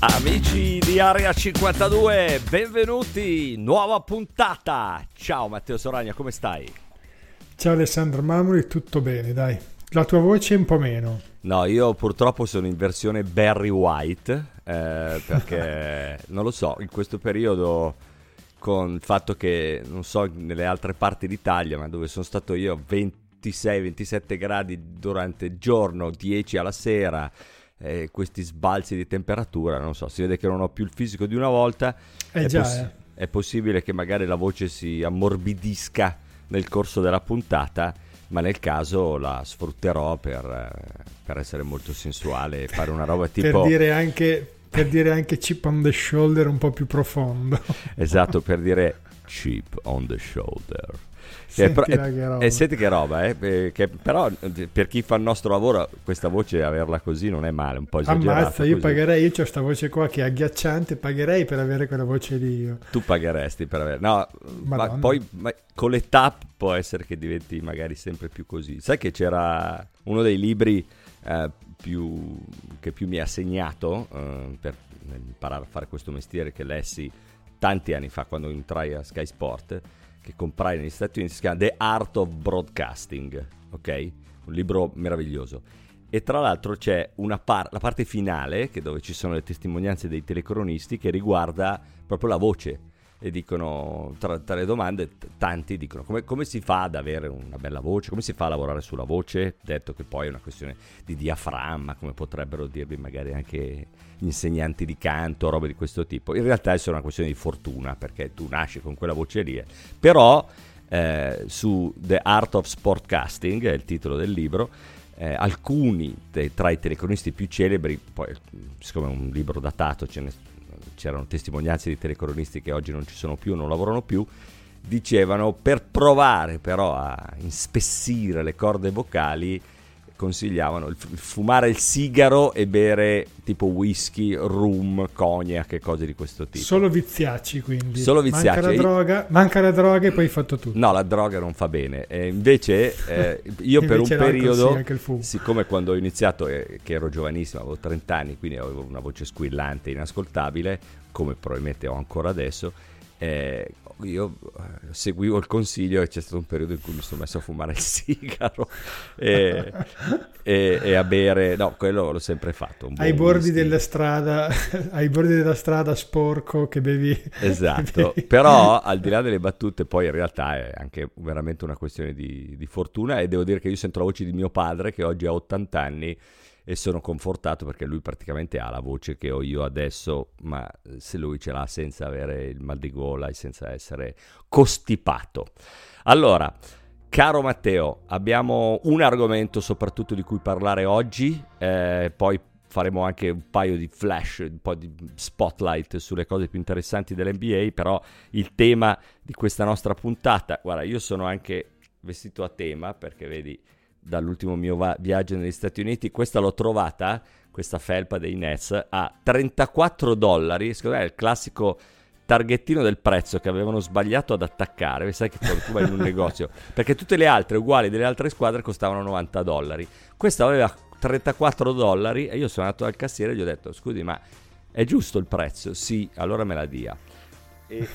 Amici di Area 52, benvenuti, nuova puntata. Ciao Matteo Soragna, come stai? Ciao Alessandro Mamuri, tutto bene, dai. La tua voce è un po' meno. No, io purtroppo sono in versione Barry White, eh, perché non lo so, in questo periodo con il fatto che, non so, nelle altre parti d'Italia, ma dove sono stato io, 26-27 gradi durante il giorno, 10 alla sera, eh, questi sbalzi di temperatura, non so, si vede che non ho più il fisico di una volta. Eh è, già, poss- eh. è possibile che magari la voce si ammorbidisca nel corso della puntata, ma nel caso la sfrutterò per, eh, per essere molto sensuale e fare una roba tipo... Per dire anche per dire anche chip on the shoulder un po' più profondo. Esatto, per dire chip on the shoulder. Senti Eh, però- là che roba. eh, senti che roba, eh, eh, che però eh, per chi fa il nostro lavoro questa voce averla così non è male, un po' esagerata. Ammazza, io così. pagherei, io ho questa voce qua che è agghiacciante, pagherei per avere quella voce lì io. Tu pagheresti per avere... No, ma Madonna. poi ma con l'età può essere che diventi magari sempre più così. Sai che c'era uno dei libri eh, più, che più mi ha segnato eh, per imparare a fare questo mestiere che lessi tanti anni fa quando entrai a Sky Sport, che comprai negli Stati Uniti, si chiama The Art of Broadcasting, ok? Un libro meraviglioso. E tra l'altro c'è par- la parte finale, che dove ci sono le testimonianze dei telecronisti, che riguarda proprio la voce. E dicono, tra, tra le domande, tanti dicono come, come si fa ad avere una bella voce, come si fa a lavorare sulla voce, detto che poi è una questione di diaframma, come potrebbero dirvi magari anche gli insegnanti di canto, robe di questo tipo. In realtà è solo una questione di fortuna, perché tu nasci con quella voce lì. eh. Però eh, su The Art of Sportcasting, è il titolo del libro, eh, alcuni de- tra i telecronisti più celebri, poi siccome è un libro datato, ce ne- c'erano testimonianze di telecronisti che oggi non ci sono più, non lavorano più, dicevano per provare però a inspessire le corde vocali consigliavano il fumare il sigaro e bere tipo whisky, rum, cognac e cose di questo tipo. Solo viziacci quindi. Solo viziacci. Manca la droga, manca la droga e poi hai fatto tutto. No, la droga non fa bene. E invece eh, io per un Invece periodo, sì, siccome quando ho iniziato, eh, che ero giovanissimo, avevo 30 anni, quindi avevo una voce squillante, inascoltabile, come probabilmente ho ancora adesso, eh, io eh, seguivo il consiglio e c'è stato un periodo in cui mi sono messo a fumare il sigaro e, e- e a bere, no, quello l'ho sempre fatto. Ai bordi della strada, ai bordi della strada sporco che bevi. Esatto, bevi- però al di là delle battute, poi in realtà è anche veramente una questione di, di fortuna e devo dire che io sento la voce di mio padre che oggi ha 80 anni e sono confortato perché lui praticamente ha la voce che ho io adesso, ma se lui ce l'ha senza avere il mal di gola e senza essere costipato. Allora, caro Matteo, abbiamo un argomento soprattutto di cui parlare oggi, eh, poi faremo anche un paio di flash, un po' di spotlight sulle cose più interessanti dell'NBA, però il tema di questa nostra puntata, guarda, io sono anche vestito a tema perché vedi dall'ultimo mio va- viaggio negli Stati Uniti, questa l'ho trovata, questa felpa dei Nets, a 34 dollari, secondo me è il classico targettino del prezzo che avevano sbagliato ad attaccare, sai che tu vai in un negozio, perché tutte le altre uguali delle altre squadre costavano 90 dollari, questa aveva 34 dollari e io sono andato al cassiere e gli ho detto scusi ma è giusto il prezzo? Sì, allora me la dia. E,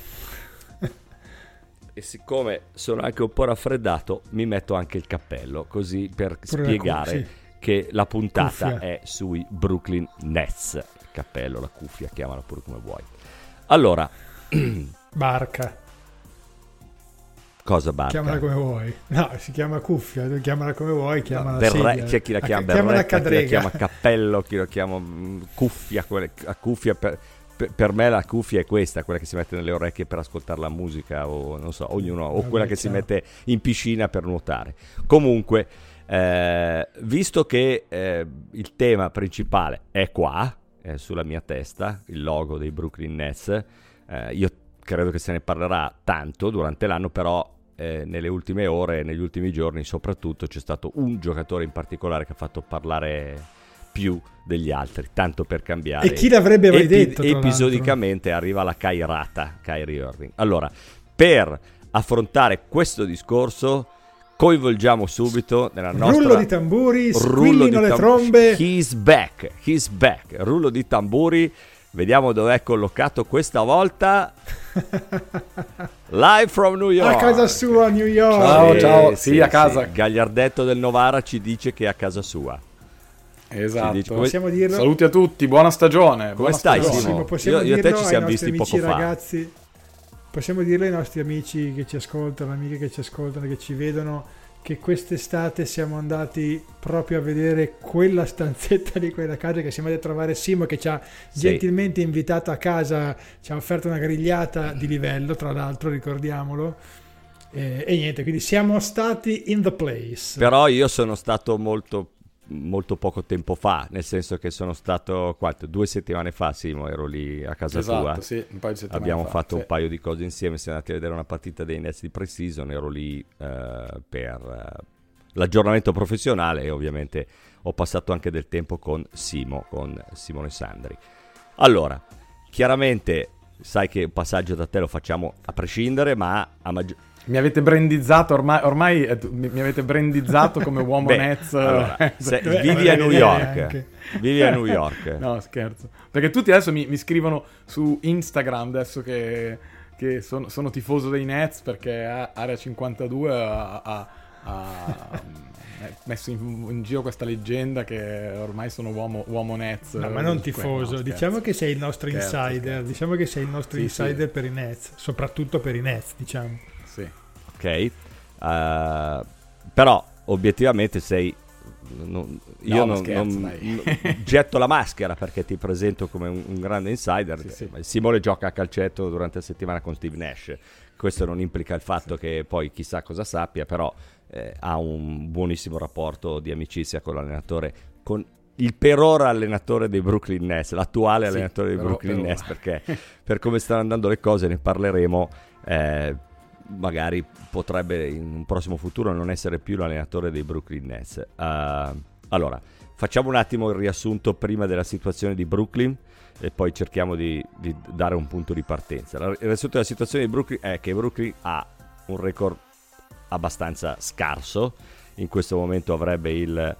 e siccome sono anche un po' raffreddato mi metto anche il cappello così per Pure la spiegare sì. che la puntata Cuffia. è sui Brooklyn Nets. Il cappello, la cuffia, chiamala pure come vuoi. Allora, Barca, cosa barca? chiamala come vuoi. No, si chiama cuffia, chiamala come vuoi, chiamala Berre- sedia. c'è chi la Ah, chiama chiamala berretta, chi la chiama cappello, chi la chiama mm, cuffia. quelle- a cuffia per, per- me la cuffia è questa, quella che si mette nelle orecchie per ascoltare la musica o non so, ognuno, o quella che si chiaro. mette in piscina per nuotare. Comunque, eh, visto che eh, il tema principale è qua, è sulla mia testa, il logo dei Brooklyn Nets, eh, io credo che se ne parlerà tanto durante l'anno, però eh, nelle ultime ore, negli ultimi giorni soprattutto, c'è stato un giocatore in particolare che ha fatto parlare più degli altri, tanto per cambiare. E chi l'avrebbe mai Epi- detto, tra l'altro? Episodicamente arriva la Kairata, Kyrie Irving. Allora, per affrontare questo discorso, coinvolgiamo subito nella nostra... Rullo di tamburi, Rullo di squillino le tam- trombe. He's back, he's back. Rullo di tamburi. Vediamo dove è collocato questa volta. Live from New York. A casa sua New York. Ciao, Sì, ciao. Sì, a casa. Gagliardetto del Novara ci dice che è a casa sua. Esatto. Dice- come- Possiamo dirlo? Saluti a tutti, buona stagione. buona stai, stagione. Simo? Possiamo Io- io e te dirlo ci ai siamo nostri visti amici poco fa. ragazzi. Possiamo dirlo ai nostri amici che ci ascoltano, amiche che ci ascoltano, che ci vedono, che quest'estate siamo andati proprio a vedere quella stanzetta di quella casa che siamo andati a trovare Simo che ci ha Sì. gentilmente invitato a casa, ci ha offerto una grigliata di livello, tra l'altro, ricordiamolo. Eh, e niente, quindi siamo stati in the place. Però io sono stato molto, molto poco tempo fa, nel senso che sono stato quanto, due settimane fa, Simo, ero lì a casa tua. Esatto, sì, di settimane Abbiamo fa, fatto sì. un paio di cose insieme, siamo andati a vedere una partita dei Nets di Precision, ero lì eh, per eh, l'aggiornamento professionale e ovviamente ho passato anche del tempo con Simo, con Simone Sandri. Allora, chiaramente sai che un passaggio da te lo facciamo a prescindere, ma a maggior... Mi avete brandizzato ormai, ormai eh, mi, mi avete brandizzato come uomo Beh, Nets. allora, se- vivi a New York, vivi a New York. No, scherzo. Perché tutti adesso mi, mi scrivono su Instagram adesso che, che sono, sono tifoso dei Nets perché Area 52 ha, ha- ha messo in, in giro questa leggenda che ormai sono uomo, uomo Nets. No, ma non No, tifoso, scherzo. diciamo che sei il nostro Scherzo, insider, scherzo. diciamo che sei il nostro Sì, insider sì. per i Nets, soprattutto per i Nets, diciamo. Sì. ok? Eh, però obiettivamente sei... non- io No, non, scherzo, non- getto la maschera perché ti presento come un, un grande insider. Sì, sì. Simone gioca a calcetto durante la settimana con Steve Nash. Questo non implica il fatto che poi chissà cosa sappia, però eh, ha un buonissimo rapporto di amicizia con l'allenatore, con il per ora allenatore dei Brooklyn Nets, l'attuale Sì, allenatore dei però- Brooklyn però- Nets, perché per come stanno andando le cose ne parleremo. eh, magari potrebbe in un prossimo futuro non essere più l'allenatore dei Brooklyn Nets. Eh, allora, facciamo un attimo il riassunto prima della situazione di Brooklyn e poi cerchiamo di, di dare un punto di partenza. Il riassunto della situazione di Brooklyn è che Brooklyn ha un record abbastanza scarso, in questo momento avrebbe il eh,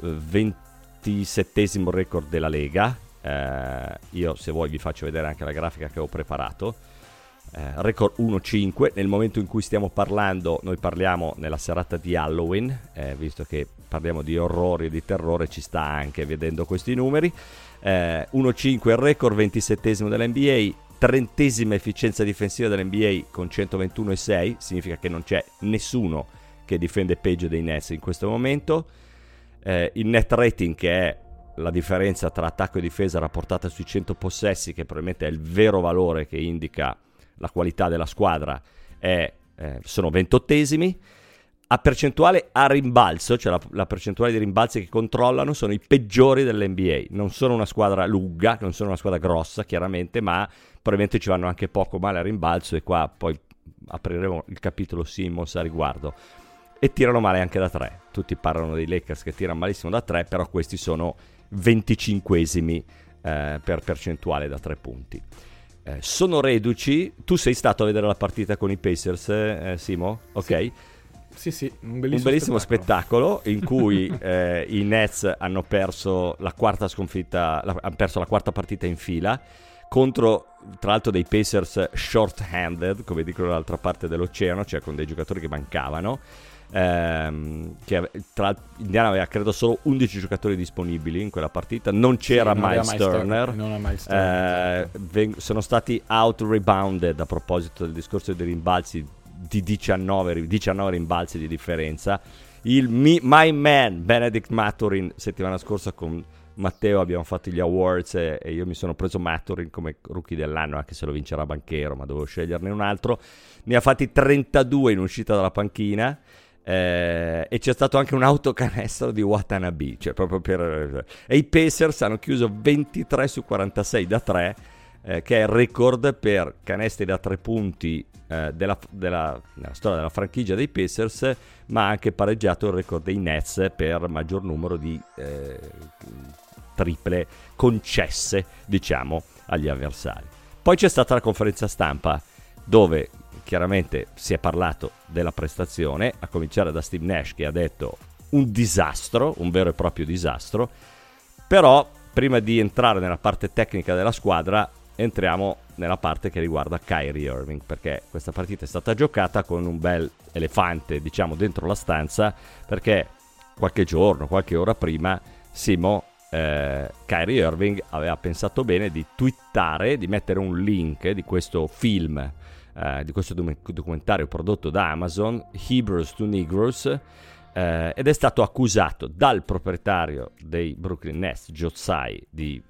27 record della Lega. Eh, io se vuoi vi faccio vedere anche la grafica che ho preparato. Eh, record 1-5 nel momento in cui stiamo parlando noi parliamo nella serata di Halloween eh, visto che parliamo di orrori e di terrore ci sta anche vedendo questi numeri. Eh, 1-5 il record 27 dell'NBA 30 efficienza difensiva dell'NBA con 121,6 significa che non c'è nessuno che difende peggio dei Nets in questo momento. Eh, il net rating che è la differenza tra attacco e difesa rapportata sui 100 possessi che probabilmente è il vero valore che indica la qualità della squadra è, eh, sono ventottesimi. A percentuale a rimbalzo, cioè la, la percentuale di rimbalzi che controllano, sono i peggiori dell'NBA. Non sono una squadra lunga, non sono una squadra grossa, chiaramente, ma probabilmente ci vanno anche poco male a rimbalzo. E qua poi apriremo il capitolo Simmons a riguardo. E tirano male anche da tre. Tutti parlano dei Lakers che tirano malissimo da tre, però questi sono 25esimi eh, per percentuale da tre punti. Eh, sono reduci. Tu sei stato a vedere la partita con i Pacers, eh, Simo? Ok. Sì, sì, un un bellissimo, bellissimo spettacolo, in cui eh, i Nets hanno perso la quarta sconfitta, la- hanno perso la quarta partita in fila contro tra l'altro dei Pacers short-handed, come dicono dall'altra parte dell'oceano, cioè con dei giocatori che mancavano. Ehm, che tra Indiana aveva credo solo 11 giocatori disponibili in quella partita, non c'era non aveva Miles Turner. Turner, non ha Miles Turner, Eh, veng- sono stati out rebounded a proposito del discorso dei rimbalzi di 19, ri- 19 rimbalzi di differenza. Il mi- My Man Benedict Maturin settimana scorsa con Matteo abbiamo fatto gli awards e, e io mi sono preso Maturin come rookie dell'anno anche se lo vincerà Banchero ma dovevo sceglierne un altro. Ne ha fatti 32 in uscita dalla panchina. Eh, e c'è stato anche un autocanestro di Watanabe, cioè proprio per... E i Pacers hanno chiuso 23 su 46 da 3, eh, che è il record per canestri da 3 punti eh, della, della- nella storia della franchigia dei Pacers, ma ha anche pareggiato il record dei Nets per maggior numero di eh, triple concesse, diciamo, agli avversari. Poi c'è stata la conferenza stampa dove chiaramente si è parlato della prestazione, a cominciare da Steve Nash che ha detto un disastro, un vero e proprio disastro, però prima di entrare nella parte tecnica della squadra entriamo nella parte che riguarda Kyrie Irving perché questa partita è stata giocata con un bel elefante diciamo dentro la stanza perché qualche giorno, qualche ora prima Simo eh, Kyrie Irving aveva pensato bene di twittare, di mettere un link di questo film, eh, di questo docu- documentario prodotto da Amazon, Hebrews to Negroes, eh, ed è stato accusato dal proprietario dei Brooklyn Nets, Joe Tsai, di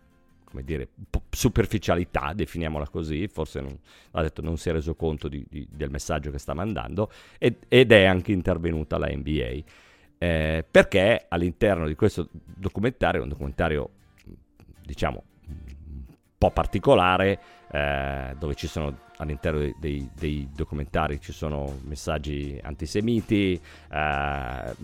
come dire, superficialità, definiamola così, forse non, ha detto non si è reso conto di- di- del messaggio che sta mandando, ed, ed è anche intervenuta la NBA. Eh, perché all'interno di questo documentario, un documentario diciamo un po' particolare, eh, dove ci sono all'interno dei, dei- documentari ci sono messaggi antisemiti, eh,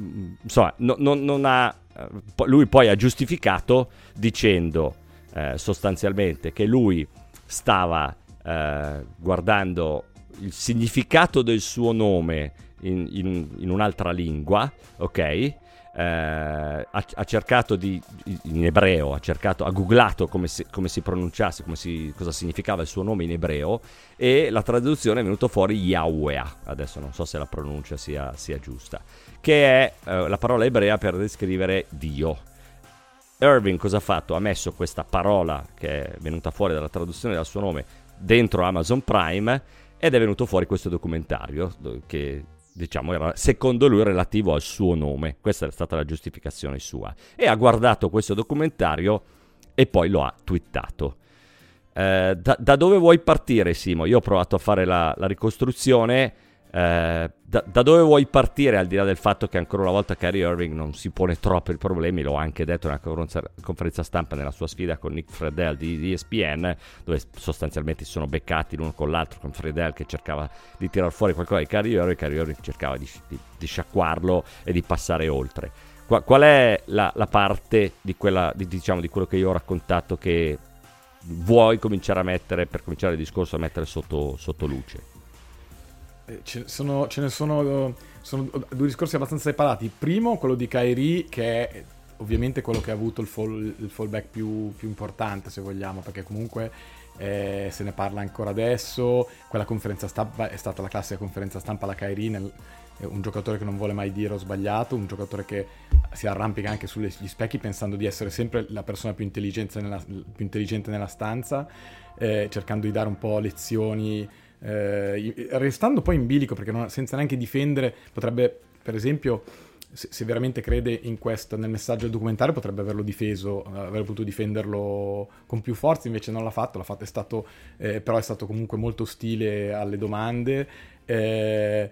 insomma, no- non- non ha, eh, lui poi ha giustificato dicendo eh, sostanzialmente che lui stava eh, guardando il significato del suo nome in, in- in un'altra lingua, ok? Eh, ha, ha cercato di in ebreo, ha cercato, ha googlato come si, come si pronunciasse, come si- cosa significava il suo nome in ebreo e la traduzione è venuta fuori Yahweh. Adesso non so se la pronuncia sia, sia giusta, che è eh, la parola ebrea per descrivere Dio. Irving cosa ha fatto? Ha messo questa parola che è venuta fuori dalla traduzione del suo nome dentro Amazon Prime ed è venuto fuori questo documentario do- che diciamo era secondo lui relativo al suo nome. Questa è stata la giustificazione sua. E ha guardato questo documentario e poi lo ha twittato. Eh, da, da dove vuoi partire, Simo? Io ho provato a fare la, la ricostruzione. Eh, da, da dove vuoi partire, al di là del fatto che ancora una volta Kyrie Irving non si pone troppi problemi? L'ho anche detto nella conferenza, stampa nella sua sfida con Nick Fredell di, ESPN, dove sostanzialmente si sono beccati l'uno con l'altro, con Fredell che cercava di tirar fuori qualcosa di Kyrie Irving, Kyrie Irving cercava di, di- di sciacquarlo e di passare oltre. Qua- qual è la, la parte di, quella, di- diciamo, di quello che io ho raccontato che vuoi cominciare a mettere, per cominciare il discorso, a mettere sotto, sotto luce? Eh, Ce, sono, ce ne sono, sono due discorsi abbastanza separati. Primo, quello di Kairi, che è ovviamente quello che ha avuto il, fall- il fallback più, più importante, se vogliamo, perché comunque eh, se ne parla ancora adesso. Quella conferenza stampa è stata la classica conferenza stampa alla Kairi, nel- un giocatore che non vuole mai dire ho sbagliato, un giocatore che si arrampica anche sugli specchi pensando di essere sempre la persona più intelligente nella, più intelligente nella stanza, eh, cercando di dare un po' lezioni eh, restando poi in bilico perché non- senza neanche difendere potrebbe per esempio se, se veramente crede questo nel messaggio del documentario potrebbe averlo difeso eh, avrebbe potuto difenderlo con più forza invece non l'ha fatto l'ha fatto è stato eh, però è stato comunque molto ostile alle domande eh,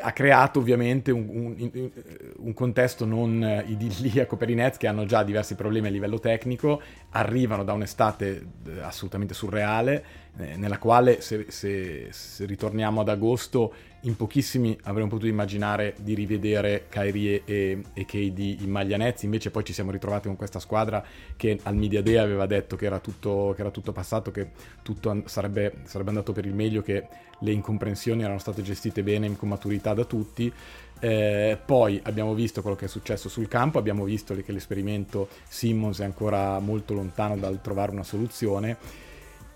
ha creato ovviamente un, un- un contesto non idilliaco per i Nets che hanno già diversi problemi a livello tecnico, arrivano da un'estate eh, assolutamente surreale, nella quale se, se- se ritorniamo ad agosto in pochissimi avremmo potuto immaginare di rivedere Kyrie e, e KD in maglia Nets, invece poi ci siamo ritrovati con questa squadra che al Media Day aveva detto che era tutto, che era tutto passato, che tutto sarebbe, sarebbe andato per il meglio, che le incomprensioni erano state gestite bene con maturità da tutti. Eh, poi abbiamo visto quello che è successo sul campo, abbiamo visto che l'esperimento Simmons è ancora molto lontano dal trovare una soluzione.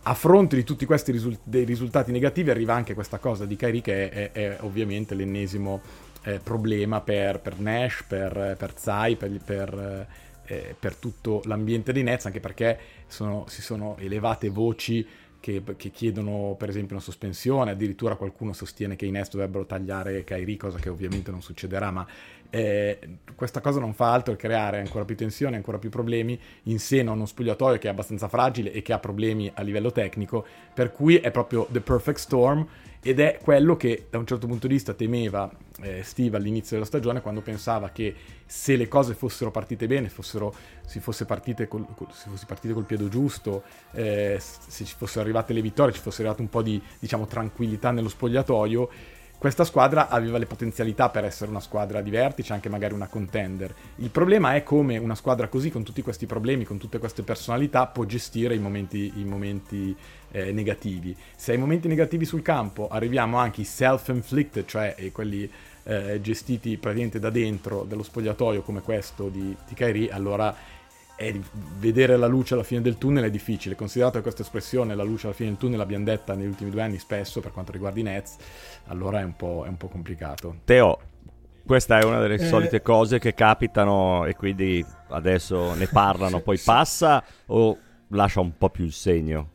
A fronte di tutti questi risul- risultati negativi arriva anche questa cosa di Kyrie che è, è, è ovviamente l'ennesimo eh, problema per, per, Nash, per, per Zai, per, per, eh, per, tutto l'ambiente dei Nets, anche perché sono, si sono elevate voci che, che, chiedono per esempio una sospensione, addirittura qualcuno sostiene che i Nets dovrebbero tagliare Kairi, cosa che ovviamente non succederà, ma eh, questa cosa non fa altro che creare ancora più tensione, ancora più problemi in seno a uno spogliatoio che è abbastanza fragile e che ha problemi a livello tecnico, per cui è proprio the perfect storm ed è quello che da un certo punto di vista temeva eh, Steve all'inizio della stagione quando pensava che se le cose fossero partite bene, fossero, si, fosse partite col, col, si fosse partite col piede giusto, eh, se ci fossero arrivate le vittorie, ci fosse arrivata un po' di diciamo, tranquillità nello spogliatoio, questa squadra aveva le potenzialità per essere una squadra di vertice, anche magari una contender. Il problema è come una squadra così, con tutti questi problemi, con tutte queste personalità, può gestire i momenti, i momenti eh, negativi. Se ai momenti negativi sul campo arriviamo anche i self-inflicted, cioè quelli eh, gestiti praticamente da dentro dello spogliatoio come questo di, di Kairi, allora è, vedere la luce alla fine del tunnel è difficile. Considerato questa espressione, la luce alla fine del tunnel, l'abbiamo detta negli ultimi due anni spesso per quanto riguarda i Nets, allora è un po', è un po complicato. Teo, questa è una delle eh... solite cose che capitano e quindi adesso ne parlano, poi passa o lascia un po' più il segno?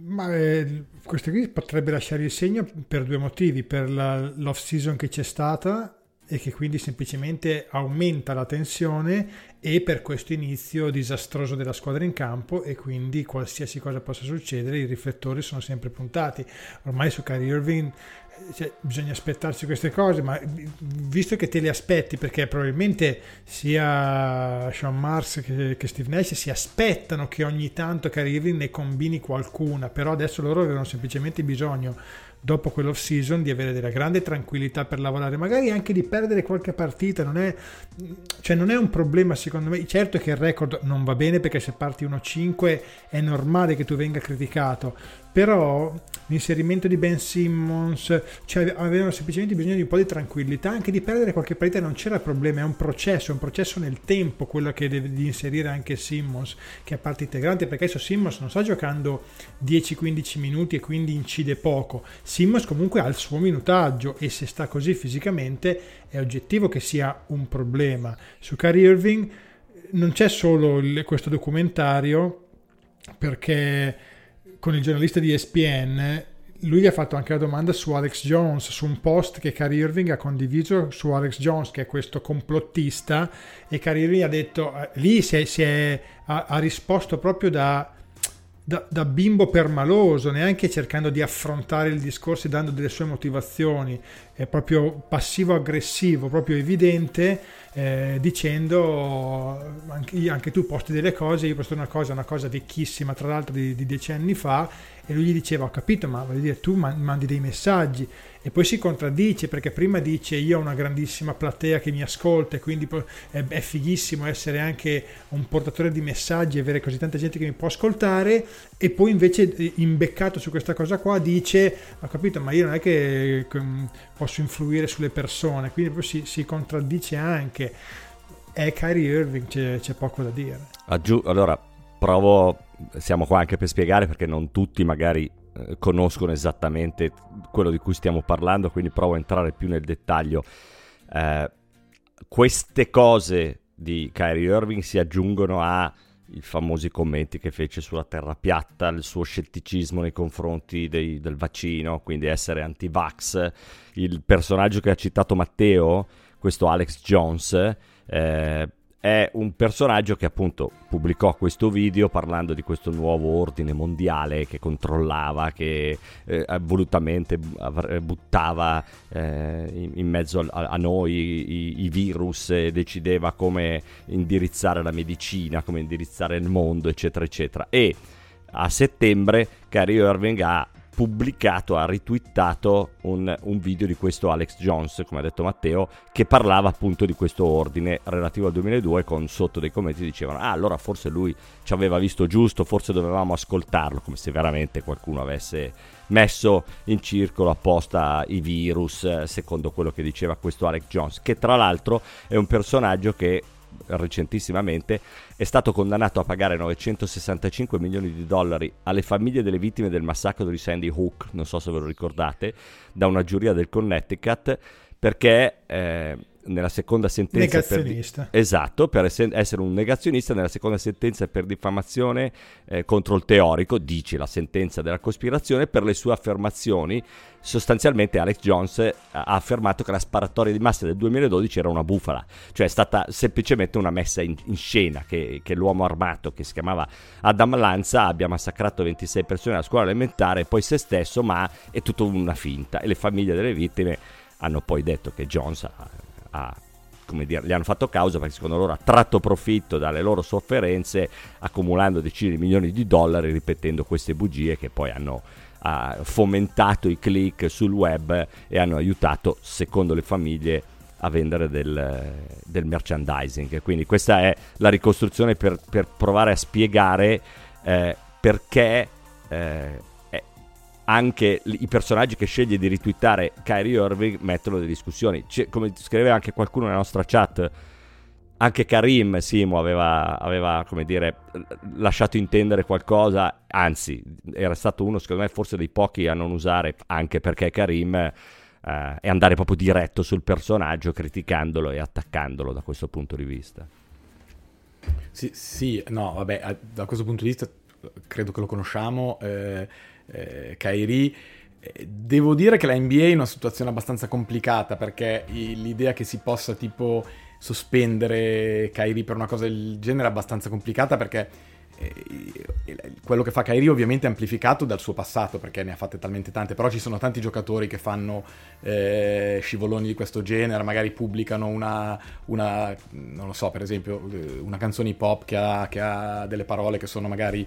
Ma eh, questo qui potrebbe lasciare il segno per due motivi, per la, l'off season che c'è stata e che quindi semplicemente aumenta la tensione e per questo inizio disastroso della squadra in campo e quindi qualsiasi cosa possa succedere i riflettori sono sempre puntati. Ormai su Kyrie Irving cioè, bisogna aspettarsi queste cose, ma visto che te le aspetti, perché probabilmente sia Sean Mars che, che Steve Nash si aspettano che ogni tanto Kyrie Irving ne combini qualcuna, però adesso loro avevano semplicemente bisogno dopo quell'off season di avere della grande tranquillità per lavorare, magari anche di perdere qualche partita, non è, cioè non è un problema secondo me, certo che il record non va bene perché se parti 1-5 è normale che tu venga criticato, però l'inserimento di Ben Simmons, cioè avevano semplicemente bisogno di un po' di tranquillità, anche di perdere qualche partita non c'era problema, è un processo, è un processo nel tempo quello che deve inserire anche Simmons, che è parte integrante, perché adesso Simmons non sta giocando 10-15 minuti e quindi incide poco, Simmons comunque ha il suo minutaggio e se sta così fisicamente è oggettivo che sia un problema. Su Kyrie Irving non c'è solo il, questo documentario perché con il giornalista di ESPN lui gli ha fatto anche la domanda su Alex Jones, su un post che Kyrie Irving ha condiviso su Alex Jones, che è questo complottista, e Kyrie Irving ha detto, eh, lì si è, si è, ha, ha, risposto proprio da, da, da, bimbo permaloso, neanche cercando di affrontare il discorso e dando delle sue motivazioni, è proprio passivo-aggressivo, proprio evidente, eh, dicendo anche, anche, tu posti delle cose, io posto una cosa, una cosa vecchissima, tra l'altro di, di dieci anni fa, e lui gli diceva, ho capito, ma voglio dire, tu mandi dei messaggi, e poi si contraddice perché prima dice io ho una grandissima platea che mi ascolta e quindi è, fighissimo essere anche un portatore di messaggi e avere così tanta gente che mi può ascoltare. E poi invece eh, imbeccato su questa cosa qua dice ho capito ma io non è che posso influire sulle persone quindi poi si, si contraddice anche. È Kyrie Irving c'è, c'è poco da dire. Aggiù, allora provo siamo qua anche per spiegare perché non tutti magari conoscono esattamente quello di cui stiamo parlando, quindi provo a entrare più nel dettaglio. Eh, queste cose di Kyrie Irving si aggiungono ai famosi commenti che fece sulla terra piatta, il suo scetticismo nei confronti dei, del vaccino, quindi essere anti-vax, il personaggio che ha citato Matteo, questo Alex Jones, eh, è un personaggio che appunto pubblicò questo video parlando di questo nuovo ordine mondiale che controllava, che eh, volutamente buttava eh, in, in, mezzo a, a noi i, i, virus e decideva come indirizzare la medicina, come indirizzare il mondo, eccetera, eccetera. E a settembre Kyrie Irving ha pubblicato, ha ritwittato un, un, video di questo Alex Jones, come ha detto Matteo, che parlava appunto di questo ordine relativo al 2002 con sotto dei commenti dicevano ah allora forse lui ci aveva visto giusto, forse dovevamo ascoltarlo, come se veramente qualcuno avesse messo in circolo apposta i virus, secondo quello che diceva questo Alex Jones, che tra l'altro è un personaggio che recentissimamente è stato condannato a pagare 965 milioni di dollari alle famiglie delle vittime del massacro di Sandy Hook, non so se ve lo ricordate, da una giuria del Connecticut perché eh, nella seconda sentenza negazionista. Per, esatto, per essere un negazionista nella seconda sentenza per diffamazione eh, contro il teorico, dice la sentenza della cospirazione, per le sue affermazioni. Sostanzialmente Alex Jones ha affermato che la sparatoria di massa del 2012 era una bufala, cioè è stata semplicemente una messa in, in scena che, che, l'uomo armato che si chiamava Adam Lanza abbia massacrato 26 persone alla scuola elementare e poi se stesso, ma è tutta una finta e le famiglie delle vittime hanno poi detto che Jones ha ha, come dire, gli hanno fatto causa perché secondo loro ha tratto profitto dalle loro sofferenze accumulando decine di milioni di dollari ripetendo queste bugie che poi hanno ha fomentato i click sul web e hanno aiutato, secondo le famiglie, a vendere del, del merchandising. Quindi questa è la ricostruzione per, per provare a spiegare eh, perché eh, anche i personaggi che sceglie di ritwittare Kyrie Irving mettono delle discussioni. C'è, come scriveva anche qualcuno nella nostra chat, anche Karim Simo aveva, aveva, dire, lasciato intendere qualcosa, anzi era stato uno secondo me forse dei pochi a non usare, anche perché Karim eh, è andare proprio diretto sul personaggio criticandolo e attaccandolo da questo punto di vista. Sì, sì no, vabbè, da questo punto di vista credo che lo conosciamo. Eh eh, Kairi. Eh, devo dire che la NBA è una situazione abbastanza complicata perché l'idea che si possa tipo sospendere Kairi per una cosa del genere è abbastanza complicata perché eh, quello che fa Kairi ovviamente è amplificato dal suo passato perché ne ha fatte talmente tante, però ci sono tanti giocatori che fanno eh, scivoloni di questo genere, magari pubblicano una, una, non lo so, per esempio eh, una canzone hip hop che ha, che ha delle parole che sono magari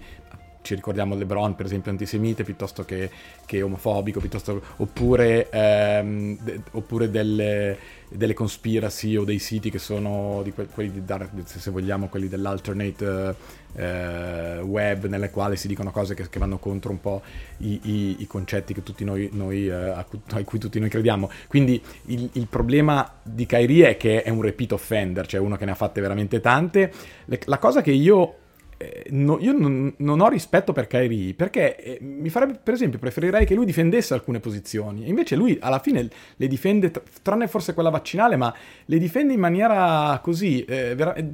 ci ricordiamo LeBron per esempio antisemite piuttosto che, che omofobico, piuttosto, oppure, ehm, de, oppure delle, delle, conspiracy o dei siti che sono di que- quelli di, se vogliamo quelli dell'alternate eh, web nelle quali si dicono cose che, che vanno contro un po' i, i, i concetti noi, noi eh, a, cui, tutti noi crediamo. Quindi il, il, problema di Kyrie è che è un repeat offender cioè uno che ne ha fatte veramente tante. Le, la cosa che io eh, no, io non, non, ho rispetto per Kyrie perché eh, mi farebbe, per esempio, preferirei che lui difendesse alcune posizioni. Invece lui alla fine le difende, tranne forse quella vaccinale, ma le difende in maniera così, eh, vera- eh,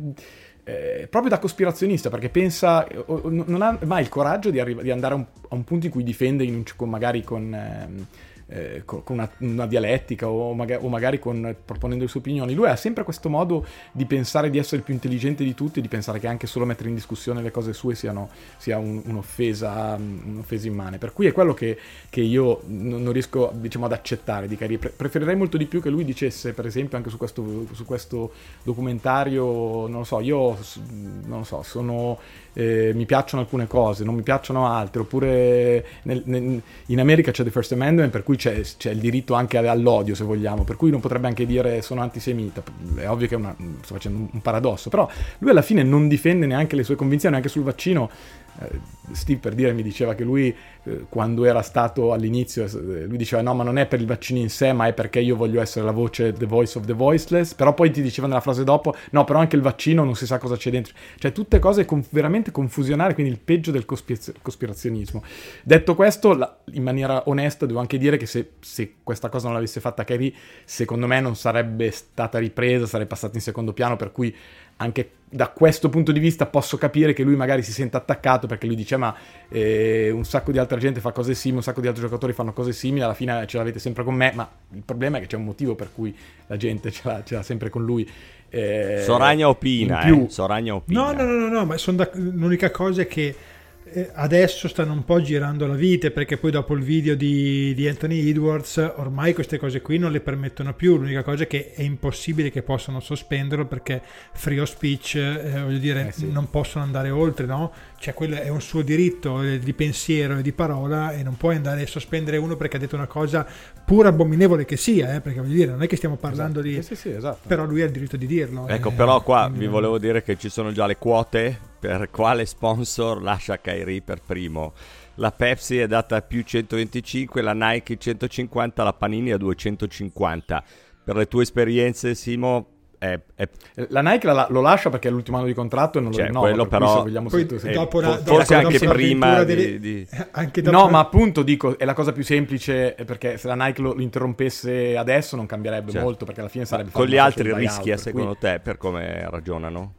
eh proprio da cospirazionista, perché pensa, non ha mai il coraggio di, arri- di andare a un, a un, punto in cui difende in un, magari con ehm, eh, con una, una, dialettica o, maga- o, magari con, proponendo le sue opinioni. Lui ha sempre questo modo di pensare di essere il più intelligente di tutti, di pensare che anche solo mettere in discussione le cose sue siano, sia un, un'offesa, un'offesa immane. Per cui è quello che, che io non, non riesco diciamo, ad accettare di Carrier. Pre- preferirei molto di più che lui dicesse, per esempio, anche su questo, su questo documentario, non lo so, io non lo so, sono eh, mi piacciono alcune cose, non mi piacciono altre, oppure nel, nel, in America c'è the First Amendment per cui c'è, c'è, il diritto anche all'odio se vogliamo, per cui non potrebbe anche dire sono antisemita, è ovvio che una, sto facendo un paradosso, però lui alla fine non difende neanche le sue convinzioni, anche sul vaccino eh, Steve per dire mi diceva che lui quando era stato all'inizio eh, lui diceva no ma non è per il vaccino in sé ma è perché io voglio essere la voce the voice of the voiceless. Però poi ti diceva nella frase dopo no però anche il vaccino non si sa cosa c'è dentro. Cioè tutte cose conf- veramente confusionali quindi il peggio del cospiraz- cospirazionismo. Detto questo la, in maniera onesta devo anche dire che se, se questa cosa non l'avesse fatta Kerry secondo me non sarebbe stata ripresa sarebbe passata in secondo piano per cui anche da questo punto di vista posso capire che lui magari si sente attaccato perché lui dice ma eh, un sacco di altra gente fa cose simili, un sacco di altri giocatori fanno cose simili, alla fine ce l'avete sempre con me, ma il problema è che c'è un motivo per cui la gente ce l'ha, ce l'ha sempre con lui. Eh, Soragna opina, più... eh. Soragna opina. No, no, no, no, no ma da... l'unica cosa è che adesso stanno un po' girando la vite perché poi dopo il video di, di Anthony Edwards ormai queste cose qui non le permettono più l'unica cosa è che è impossibile che possano sospenderlo perché free of speech eh, voglio dire Eh sì. non possono andare oltre no? cioè quello è un suo diritto eh, di pensiero e di parola e non puoi andare a sospendere uno perché ha detto una cosa pur abominevole che sia eh, perché voglio dire non è che stiamo parlando di Sì, sì, esatto. però lui ha il diritto di dirlo Ecco, eh, però qua vi volevo dire che ci sono già le quote per quale sponsor lascia Kyrie per primo. La Pepsi è data a più 125, la Nike 150, la Panini a 250. Per le tue esperienze, Simo, è, è- La Nike la- lo lascia perché è l'ultimo anno di contratto e non Cioè, lo rinnova. quello però- se vogliamo poi sì. dopo la- forse dopo- anche dopo prima l'avventura di- delle- di- anche dopo No, ma appunto dico, è la cosa più semplice eh, perché se la Nike lo, lo interrompesse adesso non cambierebbe Certo. molto perché alla fine sarebbe con gli altri rischia buyout, per cui- secondo te per come ragionano?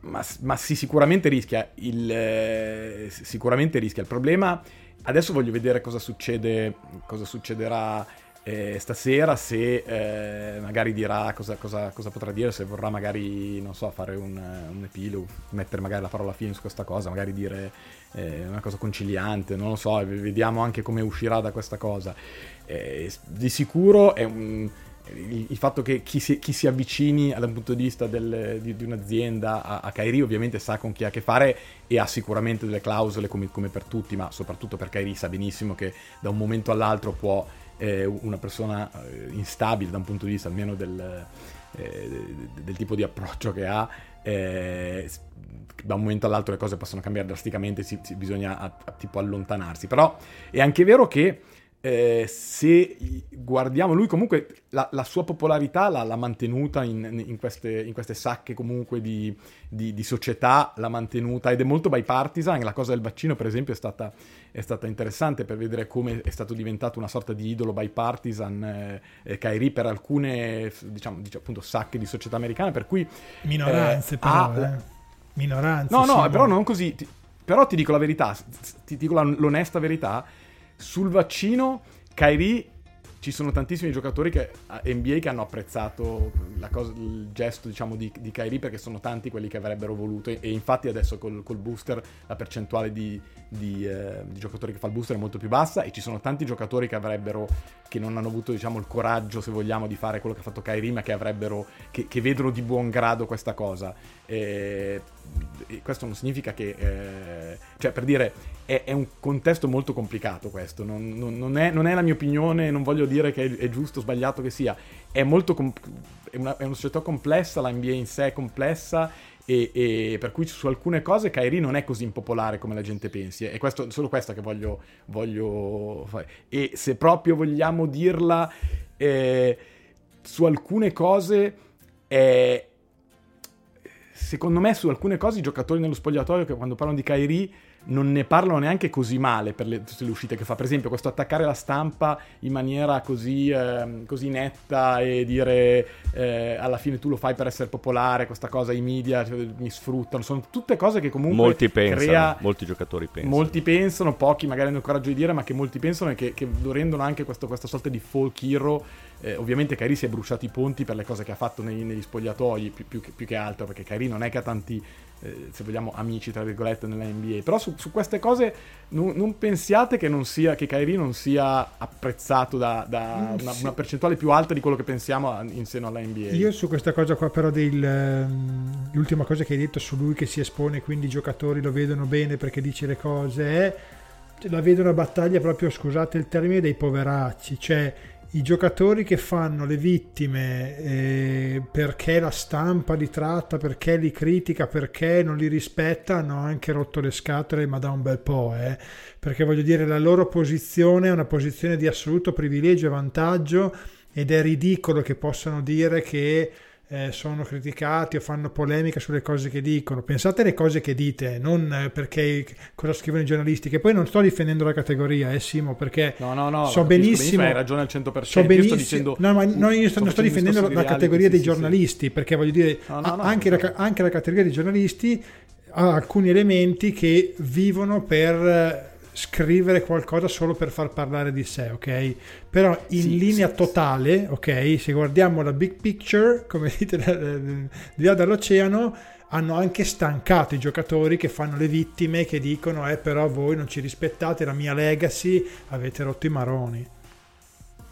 Ma, ma sì, sicuramente rischia. Il, eh, sicuramente rischia. Il problema. Adesso voglio vedere cosa succede. Cosa succederà eh, stasera. Se eh, magari dirà cosa, cosa- cosa potrà dire. Se vorrà magari, non so, fare un, un epilogo. Mettere magari la parola fine su questa cosa. Magari dire eh, una cosa conciliante. Non lo so. Vediamo anche come uscirà da questa cosa. Eh, di sicuro è un il, fatto che chi si, chi si avvicini dal punto di vista del- di, di un'azienda a, a Kairi ovviamente sa con chi ha a che fare e ha sicuramente delle clausole come, come per tutti, ma soprattutto per Kairi sa benissimo che da un momento all'altro può eh, una persona eh, instabile da un punto di vista almeno del, eh, del tipo di approccio che ha, eh, da un momento all'altro le cose possono cambiare drasticamente, si- si- bisogna a- a- tipo allontanarsi. Però è anche vero che eh, se guardiamo lui comunque la, la sua popolarità l'ha, l'ha mantenuta in, in queste, in queste sacche comunque di, di- di società, l'ha mantenuta ed è molto bipartisan, la cosa del vaccino per esempio è stata, è stata interessante per vedere come è stato diventato una sorta di idolo bipartisan eh, eh, Kyrie per alcune diciamo, diciamo, appunto sacche di società americane per cui minoranze eh, però ha- eh. minoranze No, no, però non così. Ti- però ti dico la verità, ti dico la- l'onesta verità. Sul vaccino, Kyrie, ci sono tantissimi giocatori che, NBA che hanno apprezzato cosa- il gesto, diciamo, di, di Kyrie perché sono tanti quelli che avrebbero voluto. E, e infatti adesso col, col booster la percentuale di, di, eh, di giocatori che fa il booster è molto più bassa e ci sono tanti giocatori che avrebbero, che non hanno avuto, diciamo, il coraggio, se vogliamo, di fare quello che ha fatto Kyrie, ma che avrebbero, che, che vedono di buon grado questa cosa. E questo non significa che, eh, cioè per dire, è, è un contesto molto complicato questo, non, non- non è, non è la mia opinione, non voglio dire che è, è giusto o sbagliato che sia, è molto, com- è una, è una società complessa, la in sé è complessa e, e per cui su alcune cose Kyrie non è così impopolare come la gente pensi, è questo, solo questa che voglio, voglio fare. E se proprio vogliamo dirla, eh, su alcune cose è secondo me su alcune cose i giocatori nello spogliatoio che quando parlano di Kyrie non ne parlano neanche così male per le, tutte le uscite che fa. Per esempio, questo attaccare la stampa in maniera così, ehm, così netta e dire eh, alla fine tu lo fai per essere popolare, questa cosa i media cioè, mi sfruttano. Sono tutte cose che comunque Molti pensano, crea- molti giocatori pensano. Molti pensano, pochi magari hanno il coraggio di dire, ma che molti pensano e che, che lo rendono anche questo- questa sorta di folk hero. Eh, ovviamente Kairi si è bruciato i ponti per le cose che ha fatto nei- negli spogliatoi, più, più che, più che altro, perché Kairi non è che ha tanti, eh, se vogliamo, amici, tra virgolette, nella NBA. Però su, su queste cose non, non pensiate che, non sia, che Kairi non sia apprezzato da, da una, una percentuale più alta di quello che pensiamo in seno alla NBA. Io su questa cosa qua però del, ehm, l'ultima cosa che hai detto su lui che si espone quindi i giocatori lo vedono bene perché dice le cose è la vedo una battaglia proprio scusate il termine dei poveracci cioè i giocatori che fanno le vittime eh, perché la stampa li tratta perché li critica perché non li rispetta hanno anche rotto le scatole ma da un bel po' eh. perché voglio dire la loro posizione è una posizione di assoluto privilegio e vantaggio ed è ridicolo che possano dire che eh, sono criticati o fanno polemica sulle cose che dicono. Pensate alle cose che dite, non eh, perché cosa scrivono i giornalisti, che poi non sto difendendo la categoria, eh Simo, perché No, no, no, so capisco benissimo, hai ragione al 100%. so benissimo, sto dicendo no, ma no, io sto, non sto difendendo la categoria sì, dei sì, giornalisti, perché voglio dire, No, no, anche, la, anche la categoria dei giornalisti ha alcuni elementi che vivono per eh, scrivere qualcosa solo per far parlare di sé, ok? Però in Sì, linea sì, totale, ok? Se guardiamo la big picture, come dite, eh, di là dall'oceano, hanno anche stancato i giocatori che fanno le vittime, che dicono eh però voi non ci rispettate, la mia legacy, avete rotto i maroni.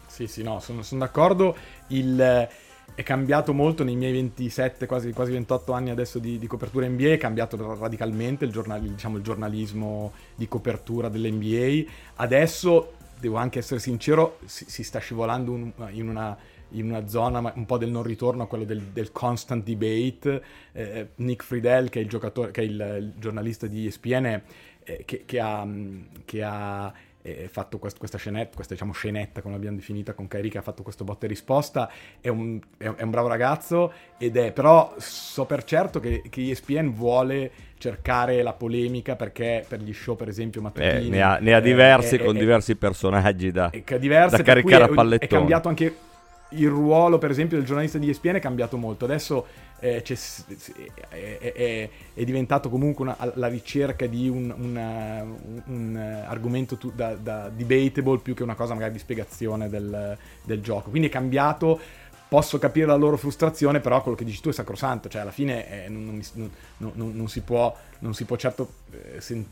Sì, sì, no, sono, sono d'accordo. Il, è cambiato molto nei miei 27, quasi, quasi 28 anni adesso di, di, copertura NBA, è cambiato radicalmente il, giornal, diciamo, il giornalismo di copertura dell'NBA. Adesso, devo anche essere sincero, si, si sta scivolando un, in, una, in, una, zona un po' del non ritorno a quello del, del constant debate. Eh, Nick Friedel, che è il, giocatore, che è il, il giornalista di ESPN, eh, che, che ha... Che ha fatto quest- questa scenetta, questa diciamo scenetta come l'abbiamo definita con Kairi che ha fatto questo botta e risposta, è un, è un, bravo ragazzo ed è però so per certo che, che ESPN vuole cercare la polemica perché per gli show per esempio mattutini eh, ne, ha, ne ha diversi eh, con eh, diversi personaggi da, diverse, da caricare a pallettone è cambiato anche il ruolo per esempio del giornalista di ESPN è cambiato molto adesso eh, è, è, è, diventato comunque una, la ricerca di un, una, un, argomento tu, da, da, debatable più che una cosa magari di spiegazione del, del gioco. Quindi è cambiato posso capire la loro frustrazione, però quello che dici tu è sacrosanto, cioè alla fine eh, non, non, non, non, si può, non si può certo eh, sen-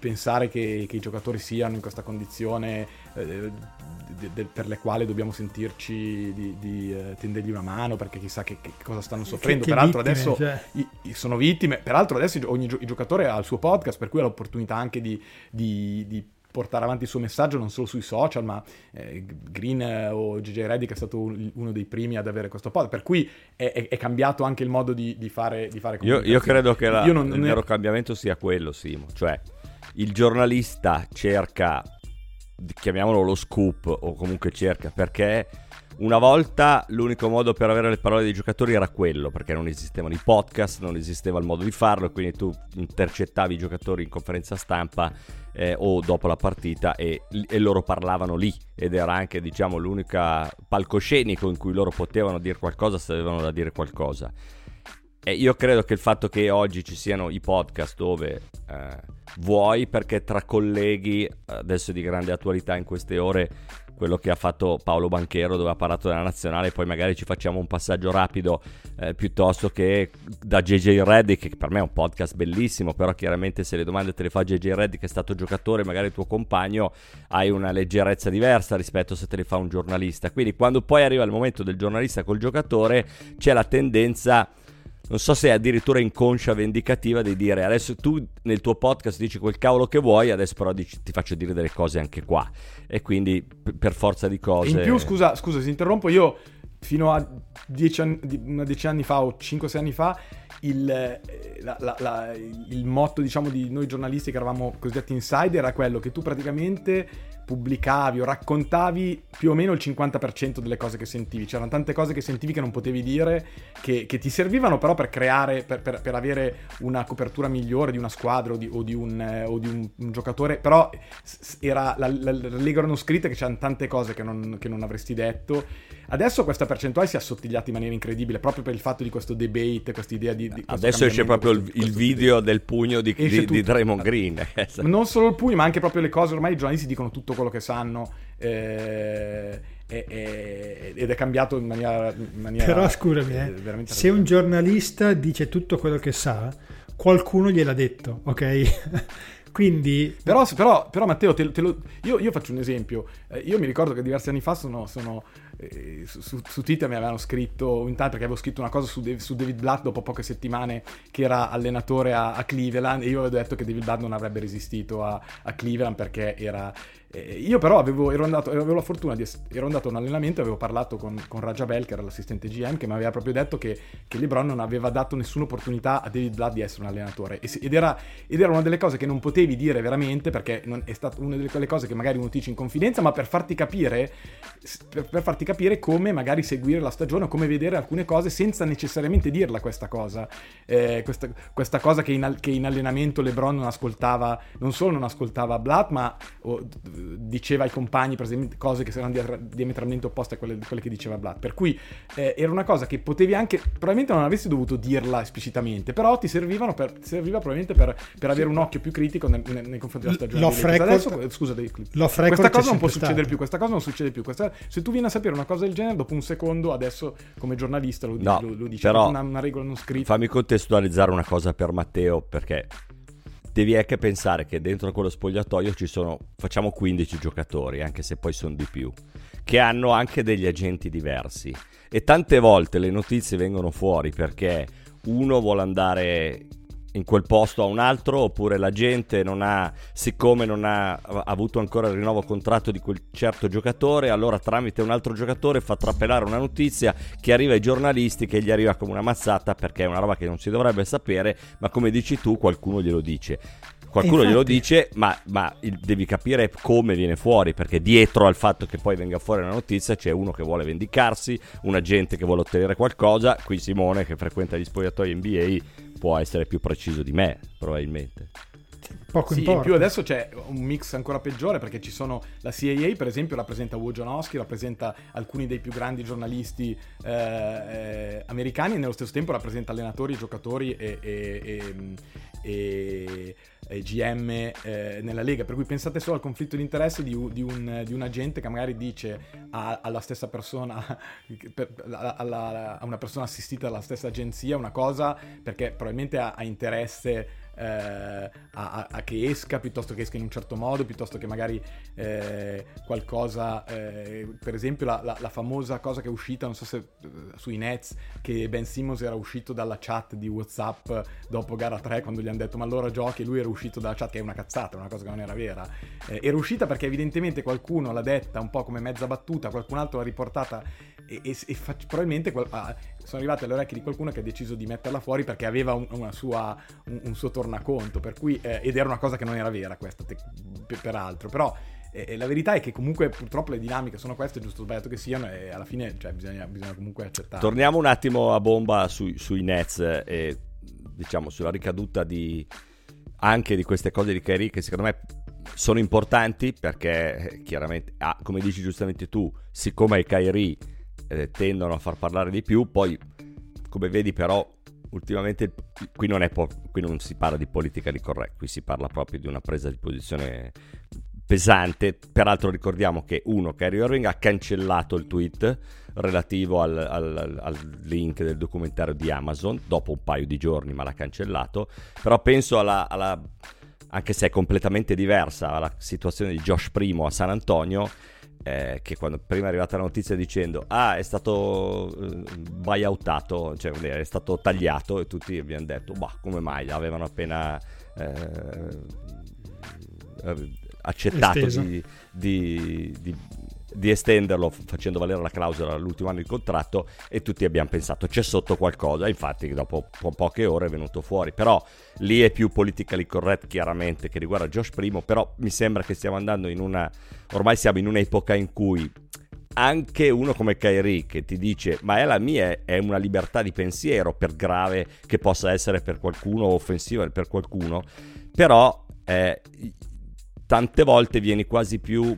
pensare che, che, i giocatori siano in questa condizione eh, de- de- per le quali dobbiamo sentirci di, di eh, tendergli una mano perché chissà che, che cosa stanno soffrendo. Che, peraltro vittime, adesso cioè. i, i sono vittime, peraltro adesso ogni gio- giocatore ha il suo podcast, per cui ha l'opportunità anche di, di, di portare avanti il suo messaggio non solo sui social, ma eh, Green eh, o GJ Reddick è stato un, uno dei primi ad avere questo pod, per cui è, è, è cambiato anche il modo di, di fare, di fare io, io, credo che la, non, il vero è... cambiamento sia quello, Simo, cioè il giornalista cerca, chiamiamolo lo scoop, o comunque cerca, perché una volta l'unico modo per avere le parole dei giocatori era quello, perché non esistevano i podcast, non esisteva il modo di farlo, quindi tu intercettavi i giocatori in conferenza stampa eh, o dopo la partita e, e, loro parlavano lì ed era anche diciamo l'unico palcoscenico in cui loro potevano dire qualcosa se avevano da dire qualcosa. E io credo che il fatto che oggi ci siano i podcast dove eh, vuoi perché tra colleghi, adesso è di grande attualità in queste ore, quello che ha fatto Paolo Banchero dove ha parlato della nazionale, poi magari ci facciamo un passaggio rapido eh, piuttosto che da JJ Reddick, che per me è un podcast bellissimo, però chiaramente se le domande te le fa JJ Reddick che è stato giocatore, magari il tuo compagno, hai una leggerezza diversa rispetto se te le fa un giornalista. Quindi quando poi arriva il momento del giornalista col giocatore, c'è la tendenza non so se è addirittura inconscia vendicativa di dire adesso tu nel tuo podcast dici quel cavolo che vuoi, adesso però dici, ti faccio dire delle cose anche qua. E quindi per forza di cose... In più, scusa, scusa, se interrompo, io fino a dieci anni, una decina anni fa o 5-6 anni fa il, eh, la, la, la, il motto diciamo di noi giornalisti che eravamo cosiddetti insider era quello che tu praticamente pubblicavi o raccontavi più o meno il 50% delle cose che sentivi. C'erano tante cose che sentivi che non potevi dire, che, che ti servivano però per creare, per, per, per, avere una copertura migliore di una squadra o di, o di, un, eh, o di un, un, giocatore. Però era la, la, la lega non scritta che c'erano tante cose che non, che non avresti detto. Adesso questa percentuale si è assottigliata in maniera incredibile proprio per il fatto di questo debate, questa idea di... di Adesso esce proprio questo, il, il video del pugno di, di, di Draymond Green. non solo il pugno, ma anche proprio le cose. Ormai i giornalisti dicono tutto quello che sanno. Eh, ed è cambiato in maniera, in maniera però scusami eh, se un giornalista dice tutto quello che sa qualcuno gliel'ha detto ok quindi però, però, però Matteo te, te lo, io, io, faccio un esempio eh, io mi ricordo che diversi anni fa sono, sono eh, su, su, su, Twitter mi avevano scritto intanto perché avevo scritto una cosa su, su, David Blatt dopo poche settimane che era allenatore a, a, Cleveland e io avevo detto che David Blatt non avrebbe resistito a, a Cleveland perché era eh, io però avevo, andato, avevo la fortuna di essere, ero andato a un allenamento e avevo parlato con, con Raja Bell, che era l'assistente GM, che mi aveva proprio detto che, che LeBron non aveva dato nessuna opportunità a David Blood di essere un allenatore. Ed era, ed era, una delle cose che non potevi dire veramente, perché è stata una delle quelle cose che magari uno dice in confidenza, ma per farti capire, per, per farti capire come magari seguire la stagione o come vedere alcune cose senza necessariamente dirla questa cosa. Eh, questa, questa, cosa che in, che in, allenamento LeBron non ascoltava, non solo non ascoltava Blood, ma... Oh, diceva ai compagni per esempio cose che erano diametralmente opposte a quelle, quelle che diceva Blatt. Per cui eh, era una cosa che potevi anche, probabilmente non avresti dovuto dirla esplicitamente, però ti servivano per, serviva probabilmente per, per avere un occhio più critico nei, nei, nei confronti della stagione. L'off record, Adesso, scusa, questa cosa non può succedere più, questa cosa non succede più. Questa, se tu vieni a sapere una, cosa del genere, dopo un secondo adesso come giornalista lo, No, lo- lo dice, però- una, una regola non scritta. Fammi contestualizzare una cosa per Matteo, perché devi anche pensare che dentro quello spogliatoio ci sono, facciamo 15 giocatori, anche se poi sono di più, che hanno anche degli agenti diversi. E tante volte le notizie vengono fuori perché uno vuole andare in quel posto a un altro oppure la gente non ha siccome non ha avuto ancora il rinnovo contratto di quel certo giocatore allora tramite un altro giocatore fa trapelare una notizia che arriva ai giornalisti che gli arriva come una mazzata perché è una roba che non si dovrebbe sapere ma come dici tu qualcuno glielo dice. Qualcuno E glielo infatti- dice ma, ma il- devi capire come viene fuori perché dietro al fatto che poi venga fuori una notizia c'è uno che vuole vendicarsi un agente che vuole ottenere qualcosa. Qui Simone che frequenta gli spogliatoi NBA può essere più preciso di me, probabilmente. Poco Sì, in importa. più adesso c'è un mix ancora peggiore perché ci sono la CIA per esempio rappresenta Wojnarowski, rappresenta alcuni dei più grandi giornalisti eh, eh, americani e nello stesso tempo rappresenta allenatori, giocatori e, e- e- e- e GM eh, nella Lega. Per cui pensate solo al conflitto di interesse di, di un, di un agente che magari dice a- alla stessa persona per- alla- alla- a una persona assistita dalla stessa agenzia una cosa perché probabilmente ha, ha interesse eh, a, a- che esca piuttosto che esca in un certo modo, piuttosto che magari eh, qualcosa, eh, per esempio la, la- la famosa cosa che è uscita, non so se eh, sui Nets, che Ben Simmons era uscito dalla chat di Whatsapp dopo gara 3 quando gli hanno detto ma allora giochi e lui era uscito dalla chat, che è una cazzata, una cosa che non era vera. Eh, era uscita perché evidentemente qualcuno l'ha detta un po' come mezza battuta, qualcun altro l'ha riportata e, e- e fa- probabilmente qual- ah, sono arrivate alle orecchie di qualcuno che ha deciso di metterla fuori perché aveva un, sua, un, un suo tornaconto, cui, eh, ed era una cosa che non era vera questa, te- per- peraltro, però eh, la verità è che comunque purtroppo le dinamiche sono queste, giusto o sbagliato che siano, e alla fine cioè, bisogna, bisogna comunque accettare. Torniamo un attimo a bomba sui, sui Nets e diciamo sulla ricaduta di, anche di queste cose di Kyrie che secondo me sono importanti perché eh, chiaramente, ah, come dici giustamente tu, siccome i Kyrie eh, tendono a far parlare di più, poi come vedi però ultimamente qui non, po- qui non si parla di politica di corretto, qui si parla proprio di una presa di posizione pesante. Peraltro ricordiamo che uno, Kyrie Irving ha cancellato il tweet relativo al, al- al link del documentario di Amazon dopo un paio di giorni, ma l'ha cancellato. Però penso alla, alla- anche se è completamente diversa, alla situazione di Josh Primo a San Antonio. Eh, che quando prima è arrivata la notizia dicendo ah è stato eh, buyoutato cioè è stato tagliato e tutti abbiamo detto bah come mai? Avevano appena eh, eh, accettato di, di- di- di estenderlo facendo valere la clausola all'ultimo anno di contratto e tutti abbiamo pensato c'è sotto qualcosa. Infatti dopo po- poche ore è venuto fuori. Però lì è più politically correct chiaramente che riguarda Josh Primo. Però mi sembra che stiamo andando in una ormai siamo in un'epoca in cui anche uno come Kyrie che ti dice ma è la mia è una libertà di pensiero per grave che possa essere per qualcuno offensiva per qualcuno. Però eh, tante volte vieni quasi più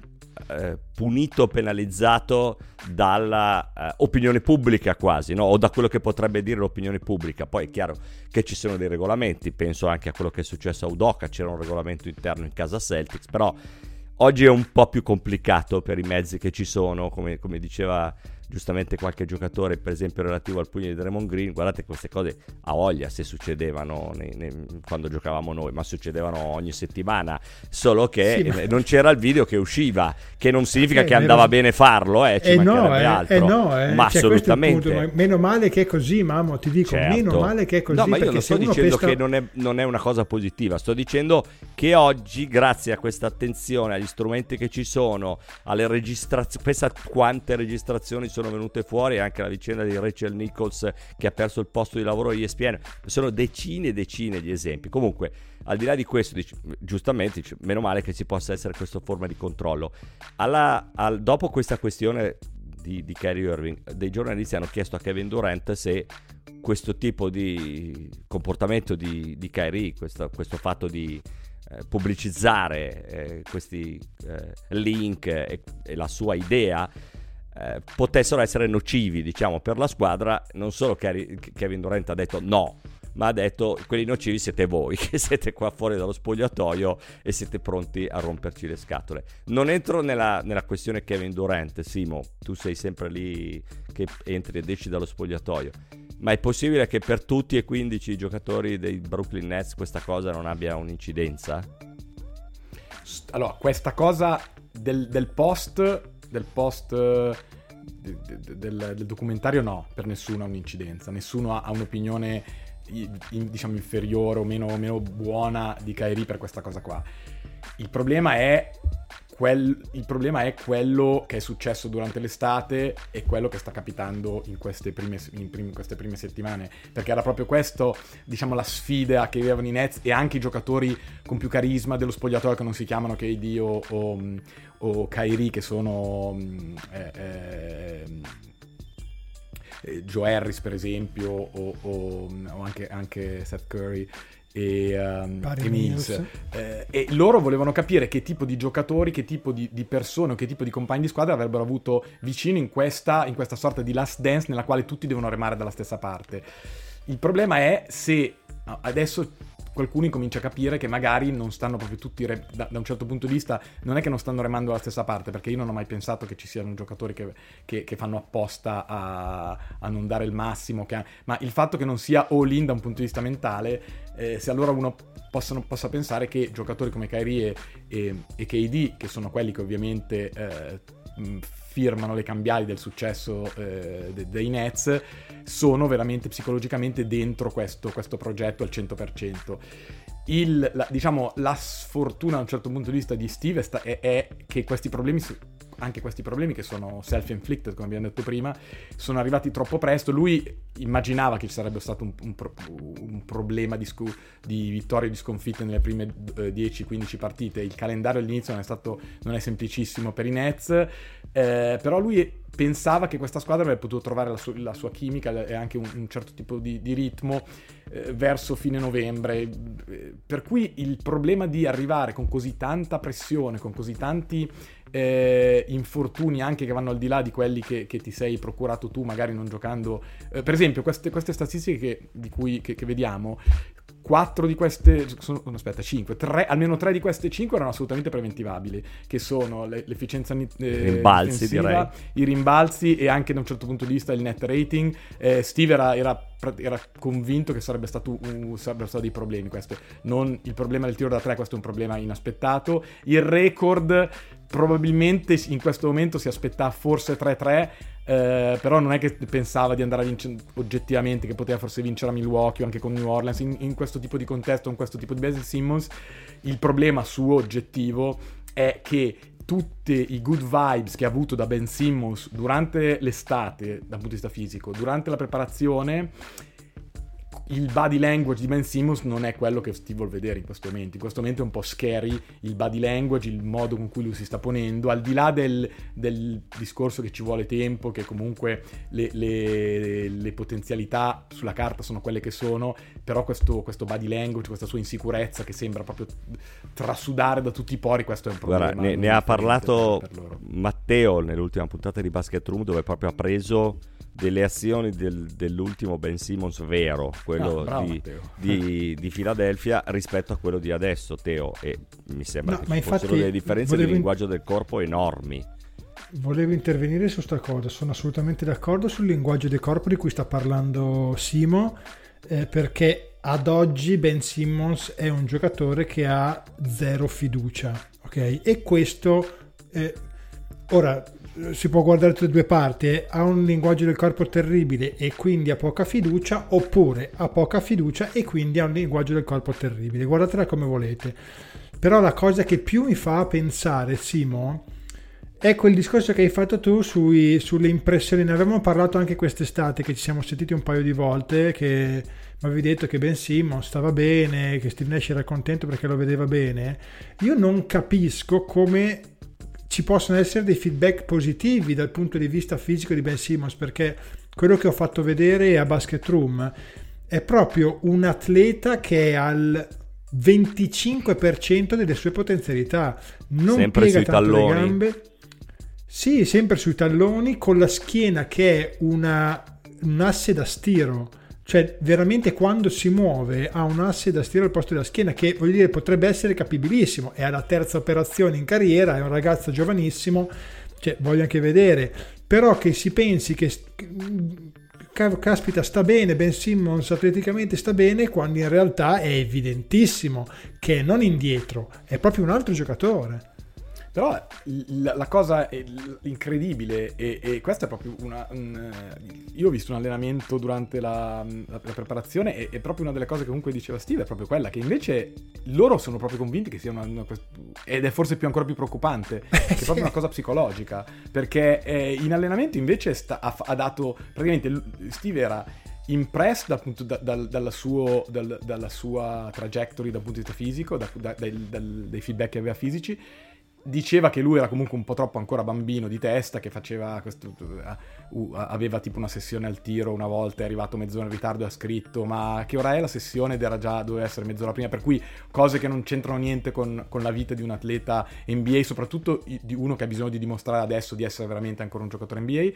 eh, punito, penalizzato dalla eh, pubblica quasi, no? o da quello che potrebbe dire l'opinione pubblica. Poi è chiaro che ci sono dei regolamenti, penso anche a quello che è successo a Udoca, c'era un regolamento interno in casa Celtics, però oggi è un po' più complicato per i mezzi che ci sono, come, come diceva giustamente qualche giocatore, per esempio relativo al pugno di Draymond Green, guardate queste cose a voglia se succedevano nei- nei- quando giocavamo noi, ma succedevano ogni settimana, solo che Sì, ma- eh, non c'era il video che usciva, che non significa Eh, che andava meno- bene farlo, eh, ci Eh no, mancherebbe eh, altro, eh no, eh, ma cioè, assolutamente. punto, meno male che è così, mamma, ti dico, Certo. meno male che è così. No, ma io non sto dicendo pesta- che non è, non è una cosa positiva, sto dicendo che oggi, grazie a questa attenzione, agli strumenti che ci sono, alle registrazioni, pensa quante registrazioni sono venute fuori, anche la vicenda di Rachel Nichols che ha perso il posto di lavoro a ESPN, sono decine e decine di esempi. Comunque, al di là di questo, dici- giustamente, dici, meno male che ci possa essere questa forma di controllo. Alla- al- dopo questa questione di, di Kyrie Irving, dei giornalisti hanno chiesto a Kevin Durant se questo tipo di comportamento di, di Kyrie, questo, questo fatto di eh, pubblicizzare eh, questi eh, link e, e la sua idea eh, potessero essere nocivi, diciamo, per la squadra. Non solo Kevin Durant ha detto no, ma ha detto quelli nocivi siete voi, che siete qua fuori dallo spogliatoio e siete pronti a romperci le scatole. Non entro nella, nella questione Kevin Durant, Simo, tu sei sempre lì che entri ed esci dallo spogliatoio. Ma è possibile che per tutti e 15 i giocatori dei Brooklyn Nets questa cosa non abbia un'incidenza? Allora, questa cosa del, del post, del post eh, de- de- del, del documentario no, per nessuno ha un'incidenza, nessuno ha, un'opinione diciamo inferiore o meno, meno buona di Kairi per questa cosa qua. Il problema è quel- il problema è quello che è successo durante l'estate e quello che sta capitando in queste prime, in prim- queste prime settimane. Perché era proprio questo, diciamo, la sfida che avevano i Nets e anche i giocatori con più carisma dello spogliatoio che non si chiamano KD o, o, o Kyrie, che sono mm, eh, eh, eh, Joe Harris, per esempio, o, o- o anche, anche Seth Curry. E, um, e Mills. Eh, e loro volevano capire che tipo di giocatori, che tipo di, di persone o che tipo di compagni di squadra avrebbero avuto vicino in questa, in questa sorta di last dance nella quale tutti devono remare dalla stessa parte. Il problema è se adesso qualcuno incomincia a capire che magari non stanno proprio tutti, re- da, da un certo punto di vista, non è che non stanno remando dalla stessa parte, perché io non ho mai pensato che ci siano giocatori che, che- che fanno apposta a, a non dare il massimo, ha- ma il fatto che non sia all in da un punto di vista mentale, eh, se allora uno possano- possa pensare che giocatori come Kyrie e, e, e KD, che sono quelli che ovviamente eh, firmano le cambiali del successo eh, de- dei Nets, sono veramente psicologicamente dentro questo, questo progetto al 100%. Il- la, diciamo, la sfortuna da un certo punto di vista di Steve è, è- è che questi problemi, anche questi problemi che sono self-inflicted, come abbiamo detto prima, sono arrivati troppo presto. Lui immaginava che ci sarebbe stato un, un pro- un problema di, scu- di vittorie e di sconfitte nelle prime eh, 10-15 partite. Il calendario all'inizio non è, stato, non è semplicissimo per i Nets, eh, però lui pensava che questa squadra avrebbe potuto trovare la, su- la sua chimica e anche un, un certo tipo di, di ritmo eh, verso fine novembre. Eh, Per cui il problema di arrivare con così tanta pressione, con così tanti eh, infortuni anche che vanno al di là di quelli che, che ti sei procurato tu, magari non giocando. eh, per esempio, queste, queste statistiche che, cui, che, che vediamo. 4 di queste, sono, no, aspetta, 5, almeno 3 di queste 5 erano assolutamente preventivabili, che sono le- l'efficienza eh, Rimbalzi, difensiva, i rimbalzi e anche da un certo punto di vista il net rating. Eh, Steve era, era era convinto che sarebbe stato un- sarebbero stati dei problemi questo. Non il problema del tiro da 3, questo è un problema inaspettato. Il record probabilmente in questo momento si aspetta forse 3-3. eh, però non è che pensava di andare a vincere oggettivamente, che poteva forse vincere a Milwaukee o anche con New Orleans. In, in questo tipo di contesto, in questo tipo di Ben Simmons, il problema suo oggettivo è che tutti i good vibes che ha avuto da Ben Simmons durante l'estate, dal punto di vista fisico, durante la preparazione, il body language di Ben Simmons non è quello che Steve vuol vedere in questo momento. In questo momento è un po' scary il body language, il modo con cui lui si sta ponendo, al di là del, del discorso che ci vuole tempo, che comunque le, le- le potenzialità sulla carta sono quelle che sono, però questo, questo body language, questa sua insicurezza che sembra proprio trasudare da tutti i pori, questo è un problema. Guarda, ne, ne ha parlato. Matteo nell'ultima puntata di Basket Room dove proprio ha preso delle azioni del- dell'ultimo Ben Simmons vero, quello Ah, bravo, di, di, di Philadelphia rispetto a quello di adesso, Teo, e mi sembra No, che ci fossero delle differenze volevo di in- linguaggio del corpo enormi. Volevo intervenire su sta cosa, sono assolutamente d'accordo sul linguaggio del corpo di cui sta parlando Simo, eh, perché ad oggi Ben Simmons è un giocatore che ha zero fiducia, ok? E questo, eh, ora si può guardare tutte e due parti, eh, ha un linguaggio del corpo terribile e quindi ha poca fiducia, oppure ha poca fiducia e quindi ha un linguaggio del corpo terribile, guardatela come volete. Però la cosa che più mi fa pensare, Simo, è quel discorso che hai fatto tu sui- sulle impressioni. Ne avevamo parlato anche quest'estate, che ci siamo sentiti un paio di volte, che mi avevi detto che Ben Simmons stava bene, che Steve Nash era contento perché lo vedeva bene. Io non capisco come ci possono essere dei feedback positivi dal punto di vista fisico di Ben Simmons, perché quello che ho fatto vedere a Basket Room è proprio un atleta che è al 25% delle sue potenzialità. Non Sempre piega sui tanto le talloni. gambe. Sì, sempre sui talloni, con la schiena che è una, un asse da stiro. Cioè, veramente quando si muove ha un asse da stiro al posto della schiena, che voglio dire potrebbe essere capibilissimo. È alla terza operazione in carriera, è un ragazzo giovanissimo, cioè, voglio anche vedere. Però che si pensi che caspita sta bene, Ben Simmons atleticamente sta bene, quando in realtà è evidentissimo che non indietro, è proprio un altro giocatore. Però la, la cosa incredibile, e, e, questa è proprio una... Un, io ho visto un allenamento durante la, la, la preparazione e, è proprio una delle cose che comunque diceva Steve, è proprio quella che invece loro sono proprio convinti che sia una... una ed è forse più ancora più preoccupante, che è proprio una cosa psicologica, perché eh, in allenamento invece sta, ha, ha dato... Praticamente Steve era impressed appunto da, da, dalla, suo, dal, dalla, sua trajectory dal punto di vista fisico, da, dai, dai feedback che aveva fisici diceva che lui era comunque un po' troppo ancora bambino di testa, che faceva questo, uh, aveva tipo una sessione al tiro una volta, è arrivato mezz'ora in ritardo e ha scritto ma che ora è la sessione ed era già, doveva essere mezz'ora prima, per cui cose che non c'entrano niente con, con la vita di un atleta NBA, soprattutto di uno che ha bisogno di dimostrare adesso di essere veramente ancora un giocatore NBA.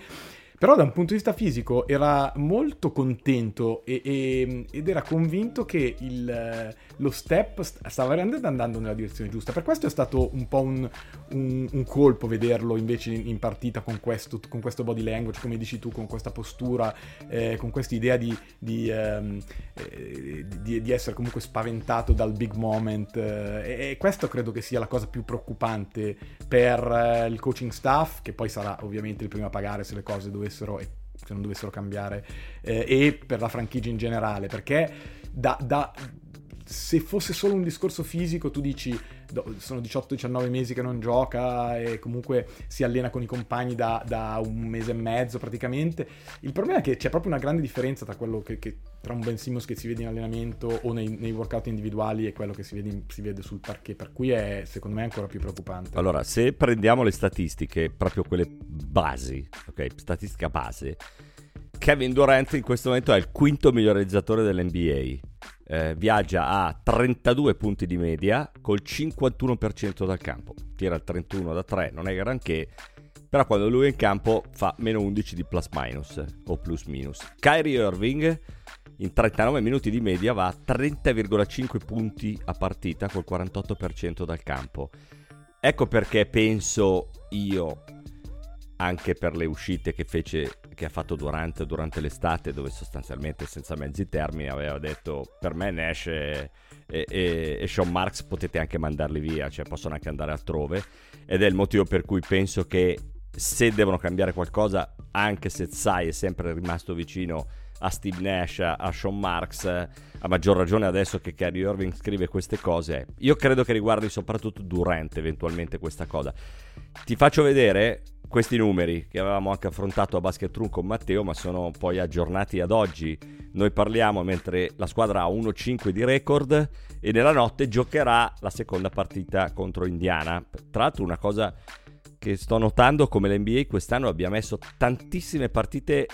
Però da un punto di vista fisico era molto contento e, e, ed era convinto che il, lo step stava veramente andando nella direzione giusta. Per questo è stato un po' un, un, un colpo vederlo invece in, in partita con questo, con questo, body language, come dici tu, con questa postura, eh, con questa idea di, di, ehm, eh, di, di, essere comunque spaventato dal big moment. Eh, e, questo credo che sia la cosa più preoccupante per eh, il coaching staff, che poi sarà ovviamente il primo a pagare se le cose dovessero dovessero, se non dovessero cambiare, eh, e per la franchigia in generale, perché da, da, se fosse solo un discorso fisico, tu dici sono 18-19 mesi che non gioca e comunque si allena con i compagni da, da, un mese e mezzo praticamente. Il problema è che c'è proprio una grande differenza tra che, che tra un Ben Simmons che si vede in allenamento o nei, nei workout individuali e quello che si vede, si vede, sul parquet, per cui è secondo me ancora più preoccupante. Allora, se prendiamo le statistiche, proprio quelle basi, ok, statistica base, Kevin Durant in questo momento è il quinto miglior realizzatore dell'NBA eh, viaggia a 32 punti di media col 51% dal campo. Tira il 31 da 3, non è granché, però quando lui è in campo fa meno 11 di plus minus o plus minus. Kyrie Irving in 39 minuti di media va a 30,5 punti a partita col 48% dal campo. Ecco perché penso io anche per le uscite che fece che ha fatto durante, durante, l'estate dove sostanzialmente senza mezzi termini aveva detto per me Nash e, e, e, Sean Marks potete anche mandarli via cioè possono anche andare altrove ed è il motivo per cui penso che se devono cambiare qualcosa anche se Zai è sempre rimasto vicino a Steve Nash, a Sean Marks, a maggior ragione adesso che Kyrie Irving scrive queste cose. Io credo che riguardi soprattutto Durant eventualmente questa cosa. Ti faccio vedere questi numeri che avevamo anche affrontato a Basket Room con Matteo, ma sono poi aggiornati ad oggi. Noi parliamo mentre la squadra ha 1-5 di record e nella notte giocherà la seconda partita contro Indiana. Tra l'altro una cosa che sto notando come l'NBA quest'anno abbia messo tantissime partite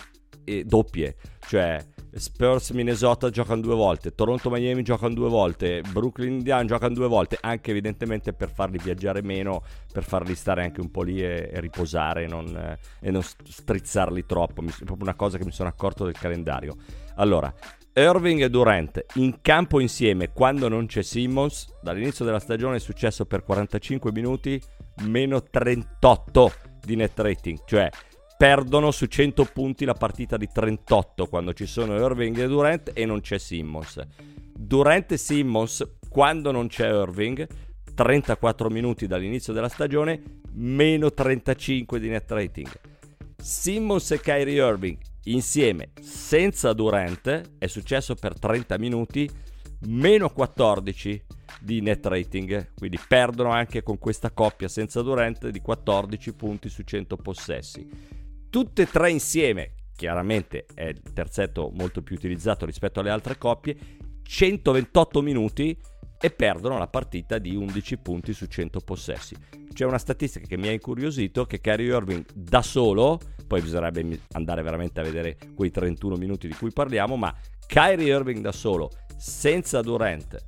doppie, cioè Spurs Minnesota giocano due volte, Toronto Miami giocano due volte, Brooklyn Indiana giocano due volte, anche evidentemente per farli viaggiare meno, per farli stare anche un po' lì e, e riposare non, eh, e non strizzarli troppo. Mi, è proprio una cosa che mi sono accorto del calendario. Allora, Irving e Durant in campo insieme quando non c'è Simmons, dall'inizio della stagione è successo per 45 minuti, meno 38 di net rating, cioè perdono su 100 punti la partita di 38 quando ci sono Irving e Durant e non c'è Simmons. Durant e Simmons, quando non c'è Irving, 34 minuti dall'inizio della stagione, meno 35 di net rating. Simmons e Kyrie Irving insieme senza Durant è successo per 30 minuti, meno 14 di net rating, quindi perdono anche con questa coppia senza Durant di 14 punti su 100 possessi tutte e tre insieme, chiaramente è il terzetto molto più utilizzato rispetto alle altre coppie, 128 minuti e perdono la partita di 11 punti su 100 possessi. C'è una statistica che mi ha incuriosito che Kyrie Irving da solo, poi bisognerebbe andare veramente a vedere quei 31 minuti di cui parliamo, ma Kyrie Irving da solo, senza Durant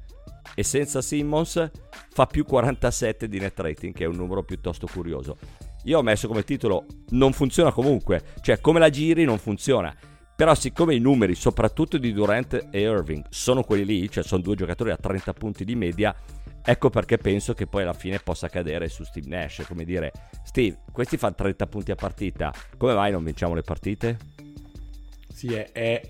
e senza Simmons, fa più 47 di net rating, che è un numero piuttosto curioso. Io ho messo come titolo non funziona comunque, cioè come la giri non funziona. Però siccome i numeri, soprattutto di Durant e Irving, sono quelli lì, cioè sono due giocatori a 30 punti di media, ecco perché penso che poi alla fine possa cadere su Steve Nash, come dire, Steve, questi fanno 30 punti a partita, come mai non vinciamo le partite? Sì, è, è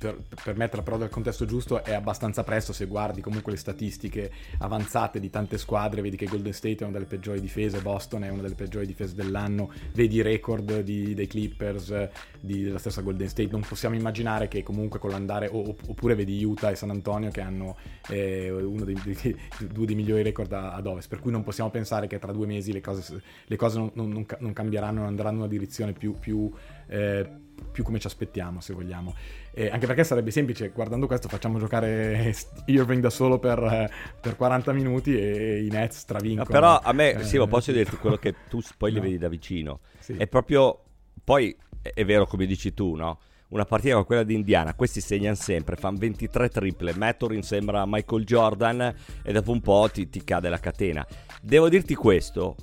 per, per, metterla però nel contesto giusto è abbastanza presto se guardi comunque le statistiche avanzate di tante squadre, vedi che Golden State è una delle peggiori difese, Boston è una delle peggiori difese dell'anno, vedi i record di, dei Clippers, di, della stessa Golden State, non possiamo immaginare che comunque con l'andare, o, oppure vedi Utah e San Antonio che hanno eh, uno dei, dei, due dei migliori record ad ovest, per cui non possiamo pensare che tra due mesi le cose, le cose non, non, non, cambieranno, non andranno in una direzione più... più eh, più come ci aspettiamo, se vogliamo. Eh, anche perché sarebbe semplice, guardando questo facciamo giocare Irving da solo per, per 40 minuti e i Nets stravincono. No, però a me, eh, sì, posso dirti quello che tu poi no. li vedi da vicino. Sì. È proprio, poi è vero come dici tu, no? Una partita come quella di Indiana, questi segnano sempre, fanno 23 triple, Maturin sembra Michael Jordan e dopo un po' ti, ti cade la catena. Devo dirti questo,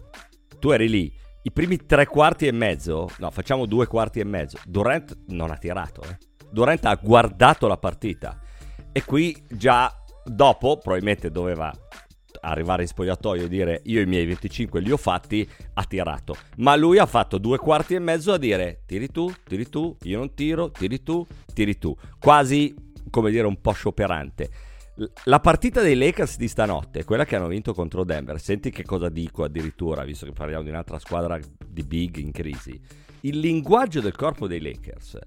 tu eri lì, i primi tre quarti e mezzo, no, facciamo due quarti e mezzo, Durant non ha tirato, eh. Durant ha guardato la partita e qui già dopo probabilmente doveva arrivare in spogliatoio e dire io i miei 25 li ho fatti, ha tirato. Ma lui ha fatto due quarti e mezzo a dire tiri tu, tiri tu, io non tiro, tiri tu, tiri tu. Quasi, come dire, un po' scioperante. La partita dei Lakers di stanotte, quella che hanno vinto contro Denver, senti che cosa dico addirittura, visto che parliamo di un'altra squadra di big in crisi. Il linguaggio del corpo dei Lakers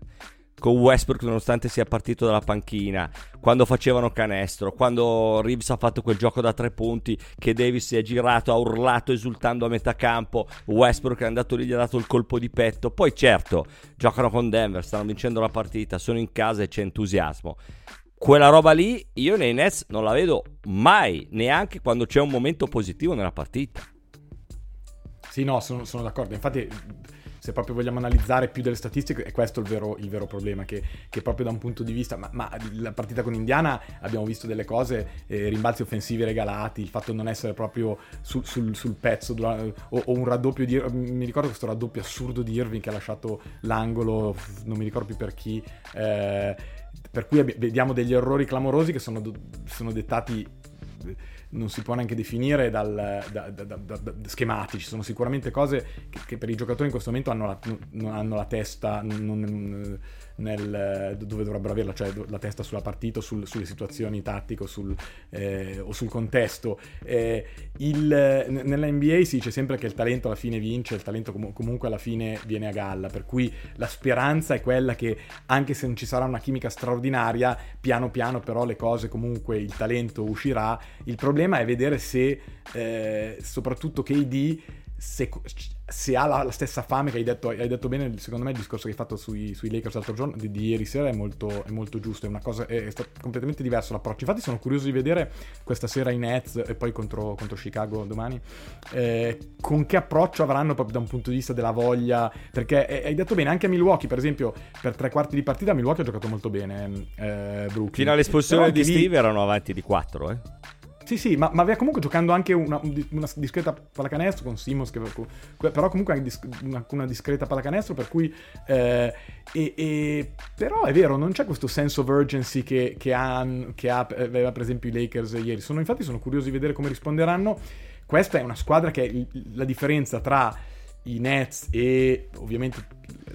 con Westbrook nonostante sia partito dalla panchina, quando facevano canestro, quando Reeves ha fatto quel gioco da tre punti che Davis si è girato, ha urlato esultando a metà campo, Westbrook è andato lì, gli ha dato il colpo di petto, poi certo, giocano con Denver, stanno vincendo la partita, sono in casa e c'è entusiasmo. Quella roba lì io nei Nets non la vedo mai, neanche quando c'è un momento positivo nella partita. Sì, no, sono, sono d'accordo. Infatti se proprio vogliamo analizzare più delle statistiche, è questo il vero, il vero problema, che, che, proprio da un punto di vista, ma, ma, la partita con Indiana abbiamo visto delle cose, eh, rimbalzi offensivi regalati, il fatto di non essere proprio sul, sul, sul pezzo, o, o, un raddoppio di, mi ricordo questo raddoppio assurdo di Irving che ha lasciato l'angolo, non mi ricordo più per chi, eh, per cui vediamo degli errori clamorosi che sono, sono dettati non si può neanche definire dal, da, da, da, schematici, sono sicuramente cose che, che, per i giocatori in questo momento hanno la, hanno la testa, non, nel, dove dovrebbero averla, cioè la testa sulla partita, sul, sulle situazioni tattiche sul, eh, o sul contesto. Eh, il, nella NBA si dice sempre che il talento alla fine vince, il talento com- comunque alla fine viene a galla, per cui la speranza è quella che anche se non ci sarà una chimica straordinaria, piano piano però le cose comunque, il talento uscirà. Il problema è vedere se eh, soprattutto KD se, se ha la, la, stessa fame che hai detto, hai detto bene, secondo me il discorso che hai fatto sui, sui Lakers l'altro giorno, di, di, ieri sera è molto, è molto giusto, è una cosa, è, è completamente diverso l'approccio. Infatti sono curioso di vedere questa sera i Nets e poi contro, contro Chicago domani, eh, con che approccio avranno proprio da un punto di vista della voglia, perché eh, hai detto bene, anche a Milwaukee per esempio, per tre quarti di partita Milwaukee ha giocato molto bene, eh, Brooklyn. Fino all'espulsione di Steve erano avanti di 4, eh. Sì, sì, ma, ma aveva comunque giocando anche una, una discreta pallacanestro con Simons, che, però comunque una, una discreta pallacanestro, per cui... Eh, e, e, però è vero, non c'è questo sense of urgency che, che, ha, che ha, aveva per esempio i Lakers ieri. Sono, infatti sono curioso di vedere come risponderanno. Questa è una squadra che è la differenza tra i Nets e ovviamente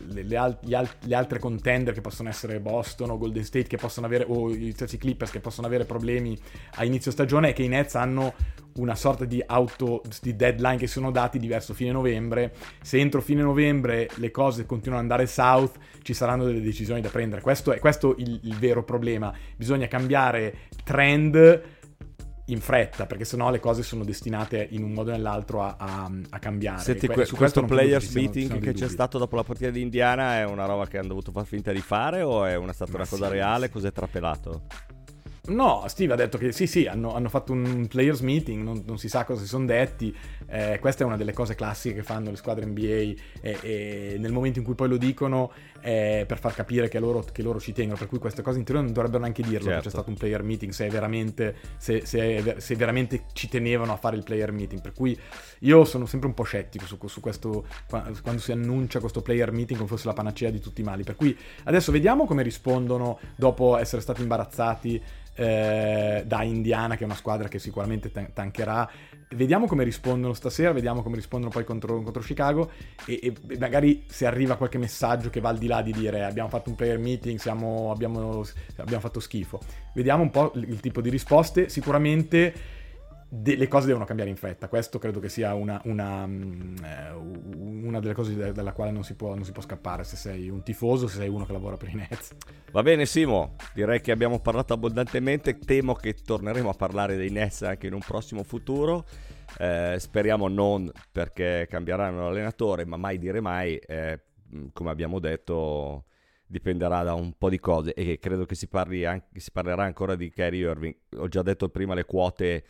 le, le, al, al, le, altre contender che possono essere Boston o Golden State che possono avere o gli stessi Clippers che possono avere problemi a inizio stagione è che i Nets hanno una sorta di auto di deadline che sono dati diverso fine novembre. Se entro fine novembre le cose continuano ad andare south ci saranno delle decisioni da prendere. Questo è questo il, il vero problema. Bisogna cambiare trend in fretta, perché sennò le cose sono destinate in un modo o nell'altro a, a, a cambiare. Senti, que- su questo, players meeting che c'è stato dopo la partita di Indiana è una roba che hanno dovuto far finta di fare o è una, stata Ma una cosa sì, reale? Cos'è trapelato? No, Steve ha detto che sì, sì, hanno, hanno fatto un players meeting, non, non, si sa cosa si sono detti. Eh, questa è una delle cose classiche che fanno le squadre NBA e, e nel momento in cui poi lo dicono è per far capire che loro, che loro ci tengono. Per cui queste cose in teoria non dovrebbero neanche dirlo certo. c'è stato un player meeting, se, veramente, se, se, se, veramente ci tenevano a fare il player meeting. Per cui io sono sempre un po' scettico su, su questo, quando si annuncia questo player meeting come fosse la panacea di tutti i mali. Per cui adesso vediamo come rispondono dopo essere stati imbarazzati eh, da Indiana, che è una squadra che sicuramente tancherà. Vediamo come rispondono stasera, vediamo come rispondono poi contro, contro Chicago e, e, magari se arriva qualche messaggio che va al di là di dire abbiamo fatto un player meeting, siamo, abbiamo, abbiamo fatto schifo. Vediamo un po' il tipo di risposte. Sicuramente de- le cose devono cambiare in fretta. Questo credo che sia una, una, mm, eh, una delle cose de- dalla quale non si, può, non si, può, scappare se sei un tifoso, se sei uno che lavora per i Nets. Va bene Simo, direi che abbiamo parlato abbondantemente, temo che torneremo a parlare dei Nets anche in un prossimo futuro. Eh, speriamo non perché cambieranno l'allenatore, ma mai dire mai, eh, come abbiamo detto dipenderà da un po' di cose e credo che si, anche, si parlerà ancora di Kyrie Irving. Ho già detto prima le quote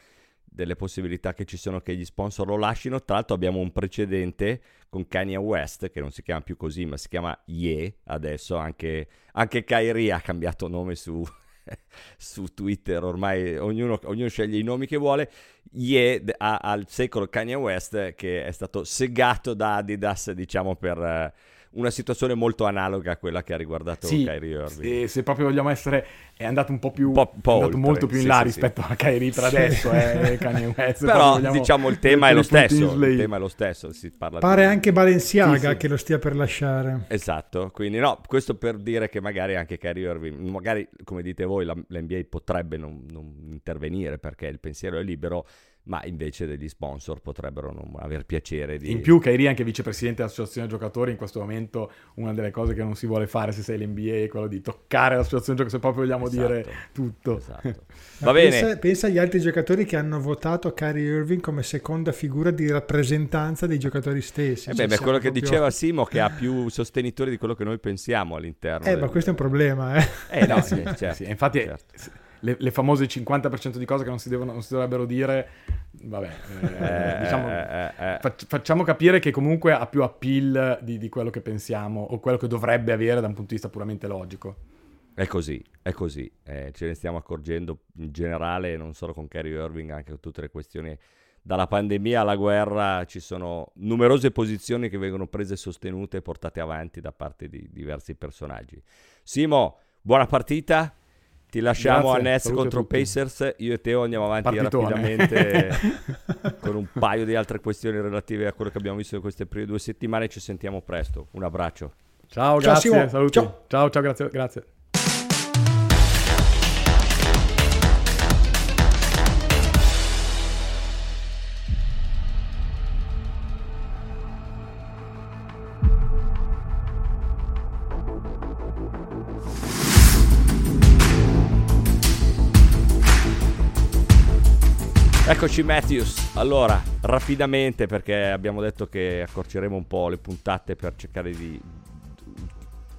delle possibilità che ci sono che gli sponsor lo lasciano. Tra l'altro abbiamo un precedente con Kanye West, che non si chiama più così, ma si chiama Ye adesso. Anche, anche Kyrie ha cambiato nome su, su Twitter, ormai ognuno, ognuno, sceglie i nomi che vuole. Ye ha al secolo Kanye West che è stato segato da Adidas, diciamo, per una situazione molto analoga a quella che ha riguardato sì, Kyrie Irving. Se, se, proprio vogliamo essere, è andato un po' più, po', po è andato molto più in sì, là sì, rispetto sì. a Kyrie per adesso, eh, Kanye West. Però diciamo il tema è lo stesso, il tema è lo stesso, si parla Pare di... anche Balenciaga che lo stia per lasciare. Esatto, quindi no, questo per dire che magari anche Kyrie Irving, magari come dite voi la, l'NBA potrebbe non, non intervenire perché il pensiero è libero, ma invece degli sponsor potrebbero non aver piacere di... In più Kairi anche vicepresidente dell'associazione giocatori, in questo momento una delle cose che non si vuole fare se sei l'NBA è quello di toccare l'associazione giocatori, se proprio vogliamo esatto. dire tutto. Esatto. Va bene. Pensa, pensa, agli altri giocatori che hanno votato Kyrie Irving come seconda figura di rappresentanza dei giocatori stessi. Eh beh, cioè, quello che proprio... diceva Simo che ha più sostenitori di quello che noi pensiamo all'interno. Eh, del... ma questo è un problema, eh. Eh no, sì, certo, sì, infatti... Certo le, le, famose 50% di cose che non si, devono, non si dovrebbero dire, vabbè, eh, eh, diciamo, eh, eh, fac- facciamo capire che comunque ha più appeal di, di, quello che pensiamo o quello che dovrebbe avere da un punto di vista puramente logico. È così, è così, eh, ce ne stiamo accorgendo in generale, non solo con Kerry Irving, anche con tutte le questioni dalla pandemia alla guerra ci sono numerose posizioni che vengono prese sostenute e portate avanti da parte di diversi personaggi. Simo, buona partita. Ti lasciamo Grazie, a Nets contro Pacers. Io e Teo andiamo avanti Partitone. rapidamente con un paio di altre questioni relative a quello che abbiamo visto in queste prime due settimane. Ci sentiamo presto. Un abbraccio. Ciao, ciao grazie. Simo. Saluti. Ciao, ciao, ciao grazie. grazie. Eccoci Matthews, allora rapidamente perché abbiamo detto che accorceremo un po' le puntate per cercare di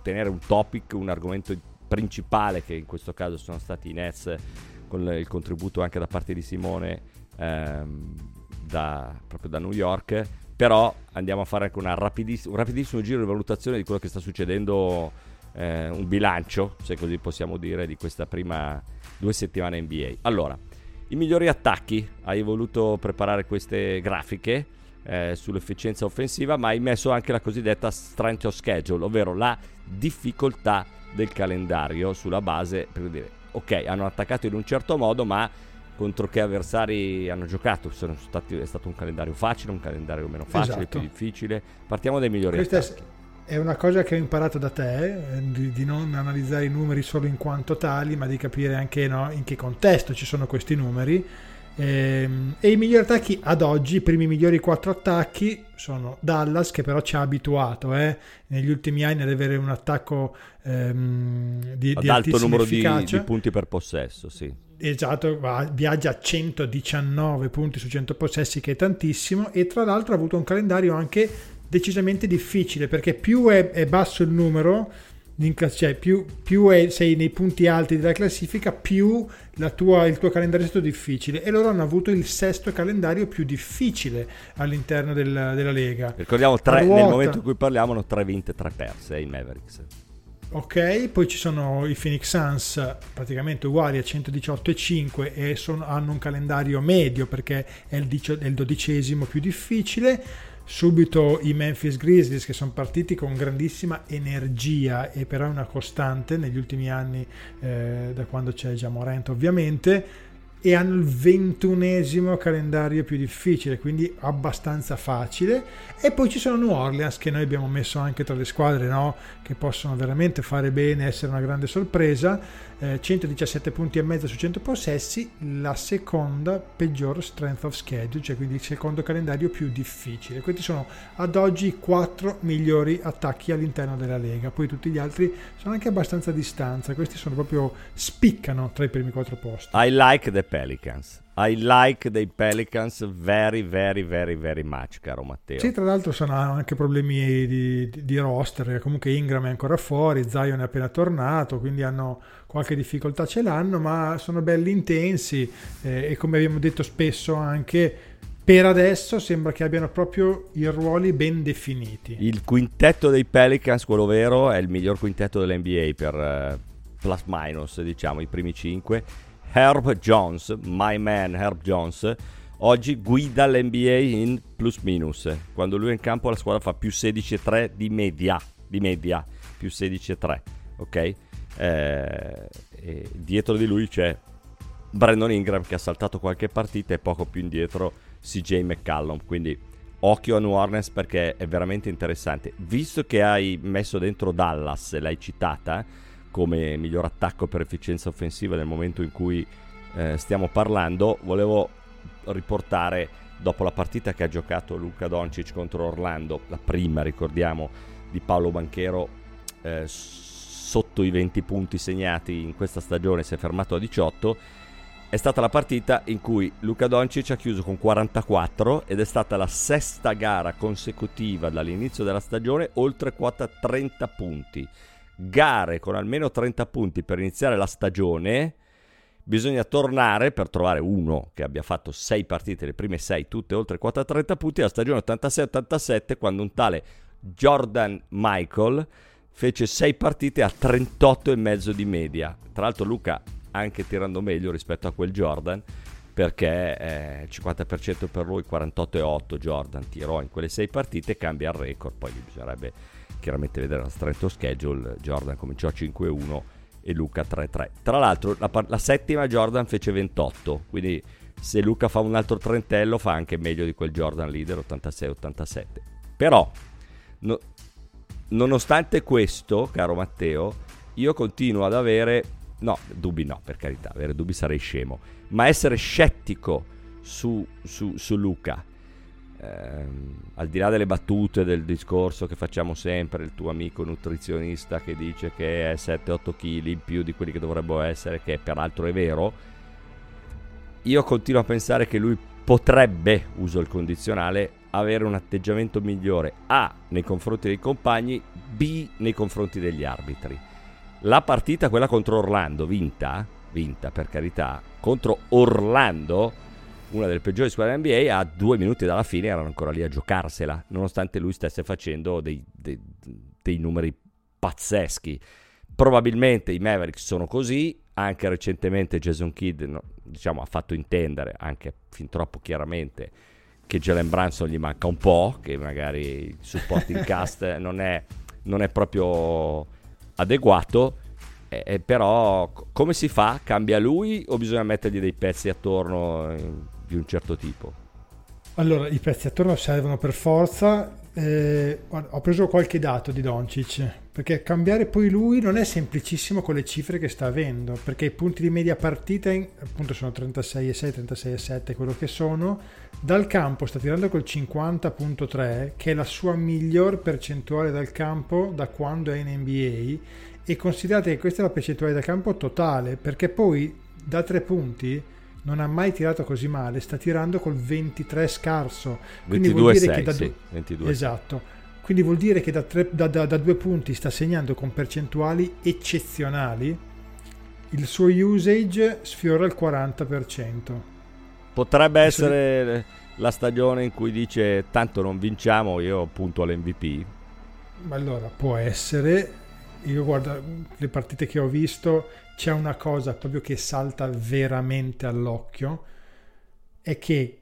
tenere un topic, un argomento principale che in questo caso sono stati i Nets con il contributo anche da parte di Simone ehm, da, proprio da New York. Però andiamo a fare anche rapidiss- un rapidissimo giro di valutazione di quello che sta succedendo eh, un bilancio se così possiamo dire di questa prima due settimane NBA allora i migliori attacchi. Hai voluto preparare queste grafiche eh, sull'efficienza offensiva, ma hai messo anche la cosiddetta strength of schedule, ovvero la difficoltà del calendario sulla base per dire ok, hanno attaccato in un certo modo, ma contro che avversari hanno giocato? Stati, è stato un calendario facile, un calendario meno facile, esatto. più difficile. Partiamo dai migliori Questa attacchi. È una cosa che ho imparato da te, eh, di, di, non analizzare i numeri solo in quanto tali, ma di capire anche no, in che contesto ci sono questi numeri. E, ehm, e, i migliori attacchi ad oggi, i primi migliori quattro attacchi sono Dallas, che però ci ha abituato eh, negli ultimi anni ad avere un attacco ehm, di, ad di alto numero di, di, punti per possesso, sì. Esatto, viaggia a 119 punti su 100 possessi, che è tantissimo, e tra l'altro ha avuto un calendario anche decisamente difficile perché più è, è basso il numero cioè più, più è- sei nei punti alti della classifica, più la tua- il tuo calendario è stato difficile. E loro hanno avuto il sesto calendario più difficile all'interno del- della Lega. Ricordiamo, tre, nel momento in cui parliamo, hanno 3 vinte e 3 perse i Mavericks. Ok, poi ci sono i Phoenix Suns praticamente uguali a 118,5 e sono- hanno un calendario medio perché è il, dicio- è il dodicesimo più difficile. Subito i Memphis Grizzlies che sono partiti con grandissima energia e però è una costante negli ultimi anni eh, da quando c'è già Morant ovviamente e hanno il ventunesimo calendario più difficile, quindi abbastanza facile. E poi ci sono New Orleans che noi abbiamo messo anche tra le squadre no? che possono veramente fare bene, essere una grande sorpresa. Eh, 117 punti e mezzo su 100 possessi, la seconda peggior strength of schedule, cioè quindi il secondo calendario più difficile. Questi sono ad oggi i quattro migliori attacchi all'interno della Lega, poi tutti gli altri sono anche abbastanza a distanza, questi sono proprio spiccano tra i primi quattro posti. I like the Pelicans. I like the Pelicans very, very, very, very much, caro Matteo. Sì, tra l'altro sono anche problemi di, di- di roster, comunque Ingram è ancora fuori, Zion è appena tornato, quindi hanno qualche difficoltà ce l'hanno, ma sono belli intensi eh, e come abbiamo detto spesso anche per adesso sembra che abbiano proprio i ruoli ben definiti. Il quintetto dei Pelicans, quello vero, è il miglior quintetto dell'NBA per eh, plus minus, diciamo, i primi cinque. Herb Jones, my man Herb Jones, oggi guida l'NBA in plus minus. Quando lui è in campo la squadra fa più 16,3 di media, di media, più 16,3, ok? Eh, dietro di lui c'è Brandon Ingram che ha saltato qualche partita e poco più indietro CJ McCallum, quindi occhio a New Orleans perché è veramente interessante. Visto che hai messo dentro Dallas e l'hai citata come miglior attacco per efficienza offensiva nel momento in cui eh, stiamo parlando, volevo riportare dopo la partita che ha giocato Luca Doncic contro Orlando, la prima ricordiamo di Paolo Banchero eh, sotto i 20 punti segnati in questa stagione, si è fermato a 18 è stata la partita in cui Luca Doncic ha chiuso con 44 ed è stata la sesta gara consecutiva dall'inizio della stagione oltre quota 30 punti. Gare con almeno 30 punti per iniziare la stagione. Bisogna tornare per trovare uno che abbia fatto 6 partite, le prime 6 tutte oltre quota 30 punti, la stagione 86-87 quando un tale Jordan Michael fece 6 partite a 38,5 di media. Tra l'altro Luca anche tirando meglio rispetto a quel Jordan perché eh, il 50% per lui 48,8 Jordan tirò in quelle 6 partite cambia il record poi bisognerebbe chiaramente vedere la strength of schedule Jordan cominciò a 5-1 e Luca 3-3 tra l'altro la, la settima Jordan fece 28 quindi se Luca fa un altro trentello fa anche meglio di quel Jordan leader 86-87 però no- nonostante questo caro Matteo io continuo ad avere no, dubbi no, per carità, avere dubbi sarei scemo, ma essere scettico su, su, su Luca, ehm, al di là delle battute del discorso che facciamo sempre, il tuo amico nutrizionista che dice che è 7-8 kg in più di quelli che dovrebbero essere, che peraltro è vero, io continuo a pensare che lui potrebbe, uso il condizionale, avere un atteggiamento migliore A nei confronti dei compagni, B nei confronti degli arbitri. La partita, quella contro Orlando, vinta, vinta per carità, contro Orlando, una delle peggiori squadre NBA, a due minuti dalla fine erano ancora lì a giocarsela, nonostante lui stesse facendo dei, dei, dei numeri pazzeschi. Probabilmente i Mavericks sono così, anche recentemente Jason Kidd no, diciamo, ha fatto intendere, anche fin troppo chiaramente, che Jalen Branson gli manca un po', che magari il supporting cast non è, non è proprio adeguato, eh, però come si fa? Cambia lui o bisogna mettergli dei pezzi attorno eh, di un certo tipo? Allora, i pezzi attorno servono per forza. Eh, ho preso qualche dato di Doncic perché cambiare poi lui non è semplicissimo con le cifre che sta avendo perché i punti di media partita in- appunto sono 36,6 36,7 quello che sono dal campo sta tirando col 50.3 che è la sua miglior percentuale dal campo da quando è in NBA e considerate che questa è la percentuale da campo totale perché poi da tre punti non ha mai tirato così male, sta tirando col 23 scarso. Quindi vuol dire 22,6, che da sì, du- 22. Esatto. quindi vuol dire che da, tre- da- da- da due punti sta segnando con percentuali eccezionali, il suo usage sfiora il 40%. Potrebbe Adesso- essere la stagione in cui dice tanto non vinciamo, io punto all'MVP. Ma Allora, può essere, io guardo le partite che ho visto, c'è una cosa proprio che salta veramente all'occhio, è che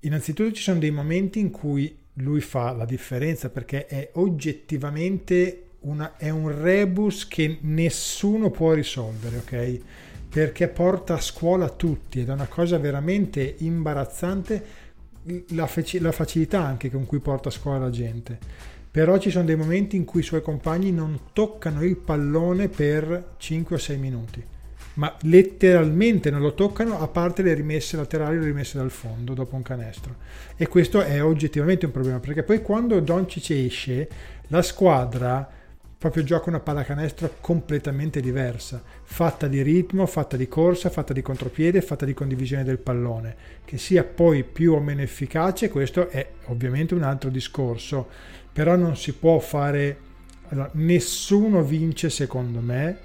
innanzitutto ci sono dei momenti in cui lui fa la differenza perché è oggettivamente una, è un rebus che nessuno può risolvere, ok? Perché porta a scuola tutti ed è una cosa veramente imbarazzante la, faci- la facilità anche con cui porta a scuola la gente. Però ci sono dei momenti in cui i suoi compagni non toccano il pallone per 5 o 6 minuti. Ma letteralmente non lo toccano a parte le rimesse laterali o le rimesse dal fondo dopo un canestro. E questo è oggettivamente un problema perché poi quando Doncic esce, la squadra proprio gioca una pallacanestro completamente diversa, fatta di ritmo, fatta di corsa, fatta di contropiede, fatta di condivisione del pallone. Che sia poi più o meno efficace, questo è ovviamente un altro discorso, però non si può fare... Allora, nessuno vince secondo me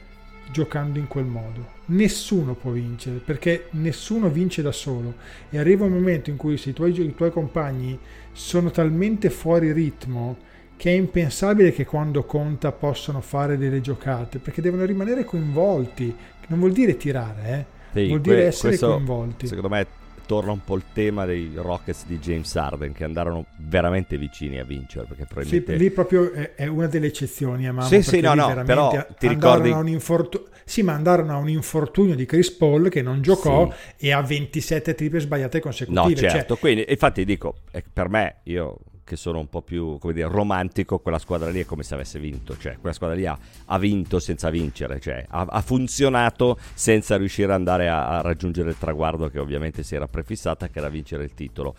giocando in quel modo. Nessuno può vincere perché nessuno vince da solo e arriva un momento in cui se i tuoi, i tuoi compagni sono talmente fuori ritmo che è impensabile che quando conta possano fare delle giocate perché devono rimanere coinvolti. Non vuol dire tirare, eh? Sì, vuol dire que- essere coinvolti. Secondo me torna un po' il tema dei Rockets di James Harden che andarono veramente vicini a vincere perché Sì, probabilmente lì proprio è, è una delle eccezioni, Amamo, Sì, sì, perché no, no, però ti andarono ricordi- a un infortu- sì, ma andarono a un infortunio di Chris Paul che non giocò e ha 27 triple sbagliate consecutive. No, Cioè, certo, quindi infatti dico, eh, per me, io che sono un po' più, come dire, romantico, quella squadra lì è come se avesse vinto, cioè quella squadra lì ha, ha vinto senza vincere, cioè ha, ha funzionato senza riuscire ad andare a, a raggiungere il traguardo che ovviamente si era prefissata, che era vincere il titolo.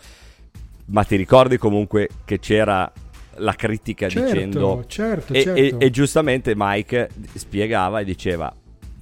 Ma ti ricordi comunque che c'era la critica Certo, dicendo... certo, e, certo. e- e giustamente Mike spiegava e diceva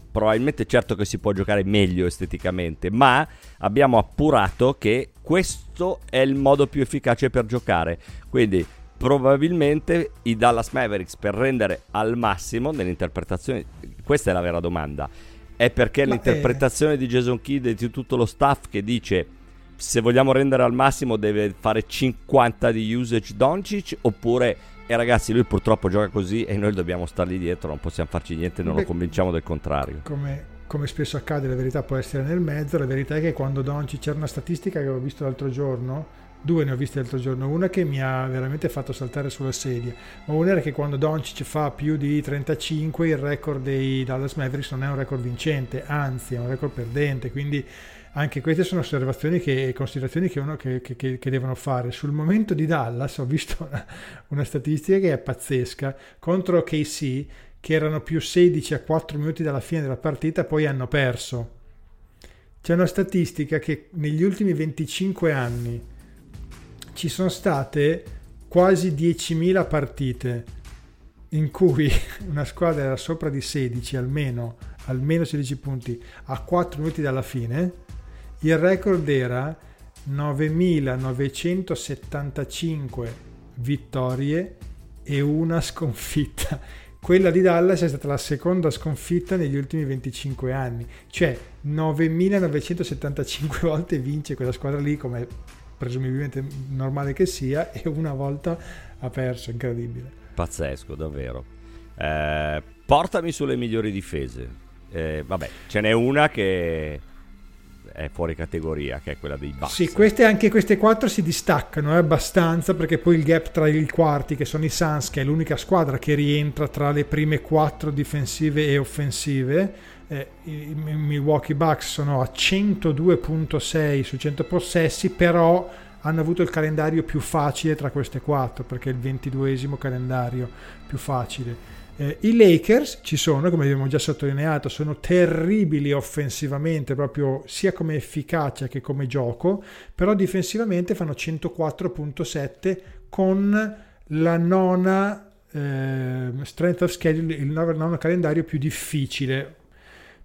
probabilmente certo che si può giocare meglio esteticamente, ma abbiamo appurato che questo è il modo più efficace per giocare. Quindi probabilmente i Dallas Mavericks per rendere al massimo nell'interpretazione, questa è la vera domanda, è perché Ma, l'interpretazione di Jason Kidd e di tutto lo staff che dice se vogliamo rendere al massimo deve fare 50 di usage Doncic oppure e ragazzi lui purtroppo gioca così e noi dobbiamo stargli dietro non possiamo farci niente non lo Beh, convinciamo del contrario come, come spesso accade, la verità può essere nel mezzo. La verità è che quando Doncic c'era una statistica che avevo visto l'altro giorno, due ne ho viste l'altro giorno, una che mi ha veramente fatto saltare sulla sedia, ma una era che quando Doncic fa più di 35 il record dei Dallas Mavericks non è un record vincente, anzi è un record perdente, quindi anche queste sono osservazioni e considerazioni che uno che, che, che, devono fare. Sul momento di Dallas ho visto una, una statistica che è pazzesca contro KC che erano più 16 a 4 minuti dalla fine della partita, poi hanno perso. C'è una statistica che negli ultimi 25 anni ci sono state quasi 10.000 partite in cui una squadra era sopra di 16, almeno, almeno 16 punti, a 4 minuti dalla fine. Il record era 9.975 vittorie e una sconfitta. Quella di Dallas è stata la seconda sconfitta negli ultimi 25 anni, cioè 9.975 volte vince quella squadra lì, come presumibilmente normale che sia, e una volta ha perso, incredibile. pazzesco davvero. Eh, portami sulle migliori difese. Eh, vabbè ce n'è una che è fuori categoria che è quella dei Bucks Sì, queste, anche queste quattro si distaccano eh, abbastanza perché poi il gap tra i quarti, che sono i Suns, che è l'unica squadra che rientra tra le prime quattro difensive e offensive, eh, i i Milwaukee Bucks sono a 102.6 su 100 possessi, però hanno avuto il calendario più facile tra queste quattro perché è il 22esimo calendario più facile. Eh, I Lakers ci sono, come abbiamo già sottolineato, sono terribili offensivamente, proprio sia come efficacia che come gioco, però difensivamente fanno 104.7 con la nona eh, strength of schedule, il nono, calendario più difficile.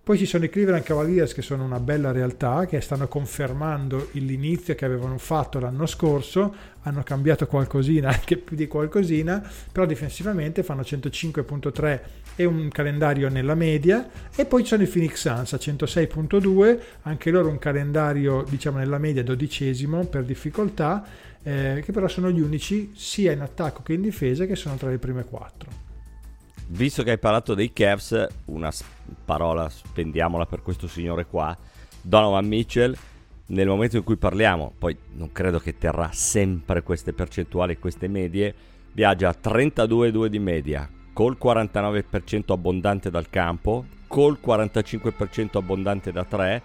Poi ci sono i Cleveland Cavaliers che sono una bella realtà, che stanno confermando l'inizio che avevano fatto l'anno scorso, hanno cambiato qualcosina, anche più di qualcosina, però difensivamente fanno 105.3 e un calendario nella media, e poi ci sono i Phoenix Suns a 106.2, anche loro un calendario diciamo nella media dodicesimo per difficoltà, eh, che però sono gli unici sia in attacco che in difesa che sono tra le prime quattro. Visto che hai parlato dei Cavs, una parola spendiamola per questo signore qua, Donovan Mitchell, nel momento in cui parliamo, poi non credo che terrà sempre queste percentuali, queste medie, viaggia a 32,2 di media, col 49% abbondante dal campo, col 45% abbondante da 3,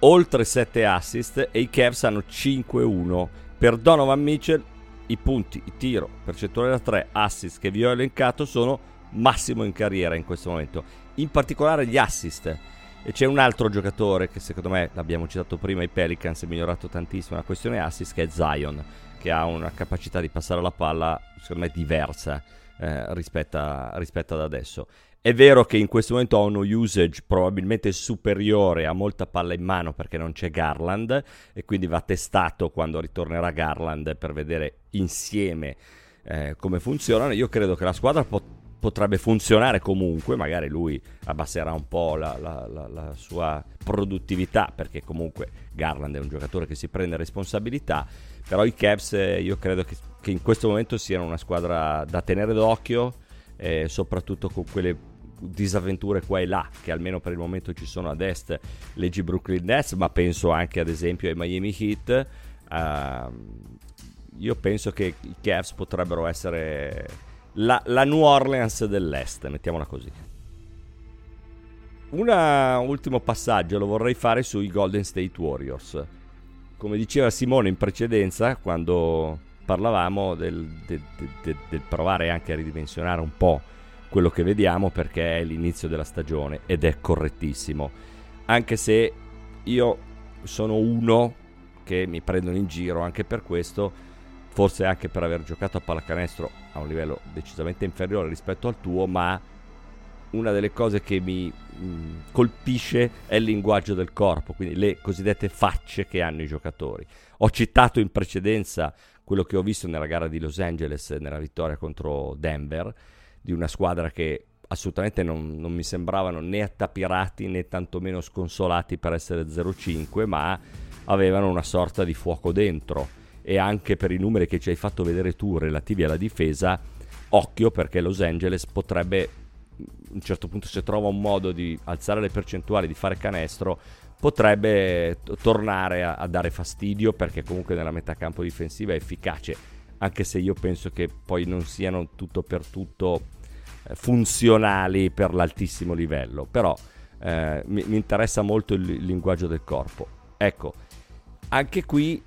oltre 7 assist e i Cavs hanno 5-1. Per Donovan Mitchell i punti, i tiro, percentuale da 3, assist che vi ho elencato sono massimo in carriera in questo momento, in particolare gli assist. E c'è un altro giocatore che secondo me, l'abbiamo citato prima, i Pelicans, è migliorato tantissimo la questione assist, che è Zion, che ha una capacità di passare la palla, secondo me, diversa eh, rispetto, a, rispetto ad adesso. È vero che in questo momento ha uno usage probabilmente superiore a molta palla in mano perché non c'è Garland e quindi va testato quando ritornerà Garland per vedere insieme eh, come funzionano. Io credo che la squadra pot- potrebbe funzionare comunque, magari lui abbasserà un po' la, la, la, la, sua produttività perché comunque Garland è un giocatore che si prende responsabilità, però i Cavs eh, io credo che, che, in questo momento siano una squadra da tenere d'occhio, eh, soprattutto con quelle disavventure qua e là che almeno per il momento ci sono ad est, leggi Brooklyn Nets, ma penso anche ad esempio ai Miami Heat. Uh, io penso che i Cavs potrebbero essere la, la New Orleans dell'Est, mettiamola così. Un ultimo passaggio lo vorrei fare sui Golden State Warriors. Come diceva Simone in precedenza, quando parlavamo del, del, del, del, provare anche a ridimensionare un po' quello che vediamo perché è l'inizio della stagione ed è correttissimo. Anche se io sono uno che mi prendono in giro anche per questo forse anche per aver giocato a pallacanestro a un livello decisamente inferiore rispetto al tuo, ma una delle cose che mi mh, mm, colpisce è il linguaggio del corpo, quindi le cosiddette facce che hanno i giocatori. Ho citato in precedenza quello che ho visto nella gara di Los Angeles, nella vittoria contro Denver, di una squadra che assolutamente non, non mi sembravano né attapirati né tantomeno sconsolati per essere 0-5, ma avevano una sorta di fuoco dentro e anche per i numeri che ci hai fatto vedere tu relativi alla difesa, occhio perché Los Angeles potrebbe, a un certo punto se trova un modo di alzare le percentuali, di fare canestro, potrebbe t- tornare a-, a dare fastidio perché comunque nella metà campo difensiva è efficace, anche se io penso che poi non siano tutto per tutto eh, funzionali per l'altissimo livello, però eh, mi, mi interessa molto il, il linguaggio del corpo. Ecco, anche qui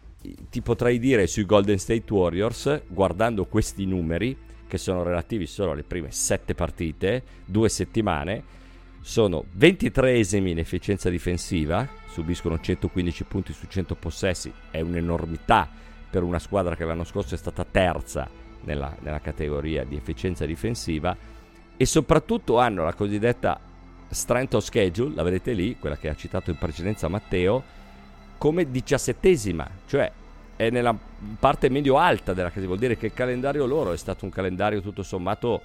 ti potrei dire sui Golden State Warriors, guardando questi numeri, che sono relativi solo alle prime sette partite, due settimane, sono 23esimi in efficienza difensiva, subiscono 115 punti su 100 possessi, è un'enormità per una squadra che l'anno scorso è stata terza nella, nella categoria di efficienza difensiva e soprattutto hanno la cosiddetta strength of schedule, la vedete lì, quella che ha citato in precedenza Matteo, come diciassettesima, cioè è nella parte medio-alta della classifica, vuol dire che il calendario loro è stato un calendario tutto sommato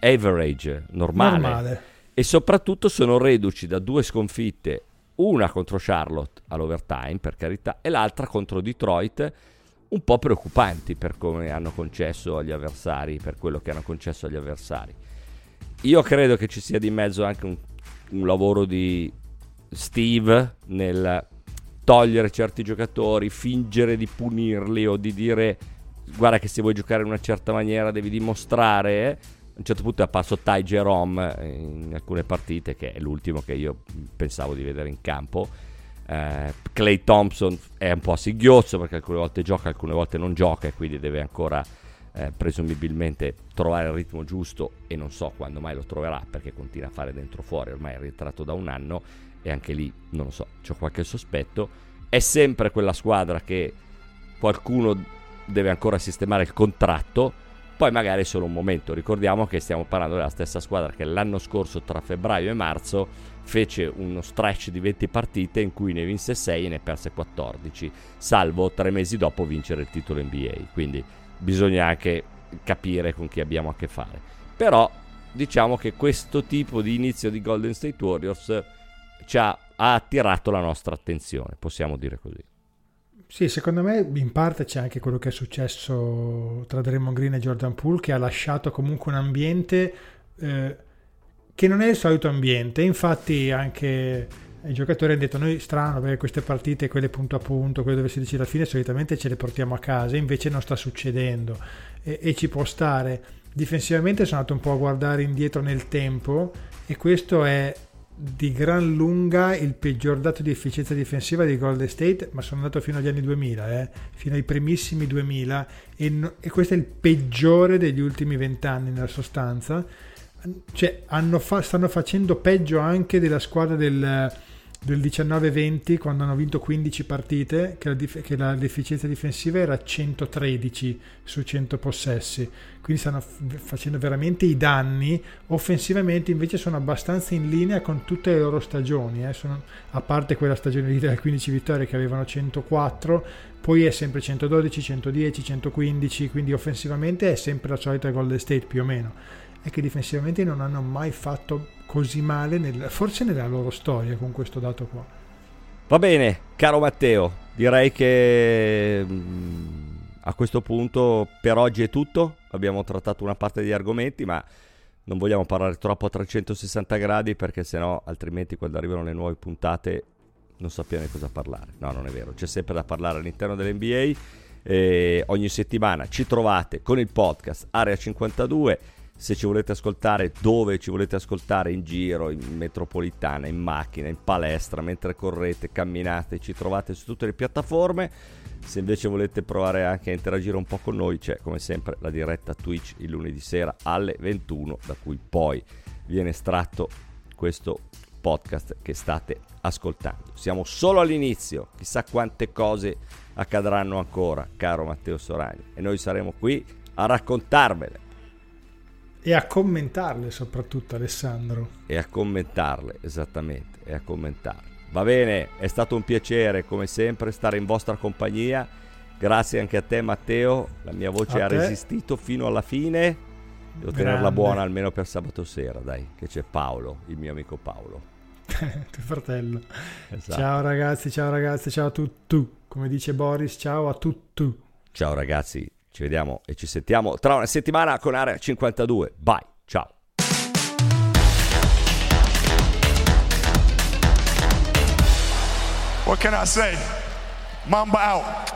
average, normale. normale. E soprattutto sono reduci da due sconfitte, una contro Charlotte all'overtime, per carità, e l'altra contro Detroit, un po' preoccupanti per come hanno concesso agli avversari, per quello che hanno concesso agli avversari. Io credo che ci sia di mezzo anche un, un lavoro di Steve nel togliere certi giocatori, fingere di punirli o di dire guarda che se vuoi giocare in una certa maniera devi dimostrare. A un certo punto è apparso Ty Jerome in alcune partite, che è l'ultimo che io pensavo di vedere in campo. Uh, Clay Thompson è un po' a singhiozzo perché alcune volte gioca, alcune volte non gioca e quindi deve ancora eh, presumibilmente trovare il ritmo giusto e non so quando mai lo troverà perché continua a fare dentro fuori, ormai è rientrato da un anno e anche lì non lo so, ho qualche sospetto, è sempre quella squadra che qualcuno deve ancora sistemare il contratto, poi magari è solo un momento. Ricordiamo che stiamo parlando della stessa squadra che l'anno scorso tra febbraio e marzo fece uno stretch di 20 partite in cui ne vinse 6 e ne perse 14, salvo tre mesi dopo vincere il titolo NBA. Quindi bisogna anche capire con chi abbiamo a che fare. Però diciamo che questo tipo di inizio di Golden State Warriors ci ha, ha attirato la nostra attenzione, possiamo dire così. Sì, secondo me in parte c'è anche quello che è successo tra Draymond Green e Jordan Poole che ha lasciato comunque un ambiente eh, che non è il solito ambiente. Infatti anche i giocatori hanno detto noi strano perché queste partite, quelle punto a punto, quelle dove si decide alla fine, solitamente ce le portiamo a casa, invece non sta succedendo e, e ci può stare. Difensivamente sono andato un po' a guardare indietro nel tempo e questo è di gran lunga il peggior dato di efficienza difensiva di Golden State, ma sono andato fino agli anni 2000, eh, fino ai primissimi 2000 e, no, e questo è il peggiore degli ultimi vent'anni nella sostanza. Cioè, fa, stanno facendo peggio anche della squadra del, del 19-20 quando hanno vinto 15 partite che la, dif- che la deficienza difensiva era 113 su 100 possessi. Quindi stanno f- facendo veramente i danni. Offensivamente invece sono abbastanza in linea con tutte le loro stagioni eh. sono, a parte quella stagione delle 15 vittorie che avevano 104 poi è sempre 112 110 115 quindi offensivamente è sempre la solita Golden State più o meno è che difensivamente non hanno mai fatto così male, nel, forse nella loro storia con questo dato qua. Va bene, caro Matteo, direi che mm, a questo punto per oggi è tutto. Abbiamo trattato una parte degli argomenti, ma non vogliamo parlare troppo a 360 gradi perché sennò altrimenti quando arrivano le nuove puntate non sappiamo di cosa parlare. No, non è vero, c'è sempre da parlare all'interno dell'NBA. Eh, ogni settimana ci trovate con il podcast Area 52 se ci volete ascoltare dove ci volete ascoltare in giro, in metropolitana, in macchina, in palestra, mentre correte, camminate, ci trovate su tutte le piattaforme. Se invece volete provare anche a interagire un po' con noi, c'è come sempre la diretta Twitch il lunedì sera alle 21, da cui poi viene estratto questo podcast che state ascoltando. Siamo solo all'inizio, chissà quante cose accadranno ancora, caro Matteo Soragni, e noi saremo qui a raccontarvele e a commentarle soprattutto Alessandro. E a commentarle, esattamente, e a commentarle. Va bene, è stato un piacere come sempre stare in vostra compagnia. Grazie anche a te Matteo, la mia voce a ha te. resistito fino alla fine. Devo Grande. tenerla buona almeno per sabato sera, dai, che c'è Paolo, il mio amico Paolo. tuo fratello. Esatto. Ciao ragazzi, ciao ragazzi, ciao a tutti. Come dice Boris, ciao a tutti. Ciao ragazzi, ci vediamo e ci sentiamo tra una settimana con Area 52. Bye, ciao. What can I say? Mamba out.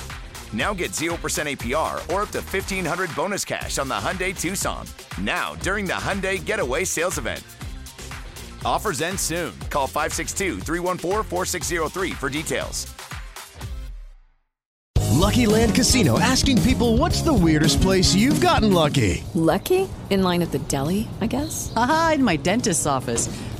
Now get 0% APR or up to 1500 bonus cash on the Hyundai Tucson. Now, during the Hyundai Getaway Sales Event. Offers end soon. Call 562 314 4603 for details. Lucky Land Casino asking people what's the weirdest place you've gotten lucky? Lucky? In line at the deli, I guess? Aha, in my dentist's office.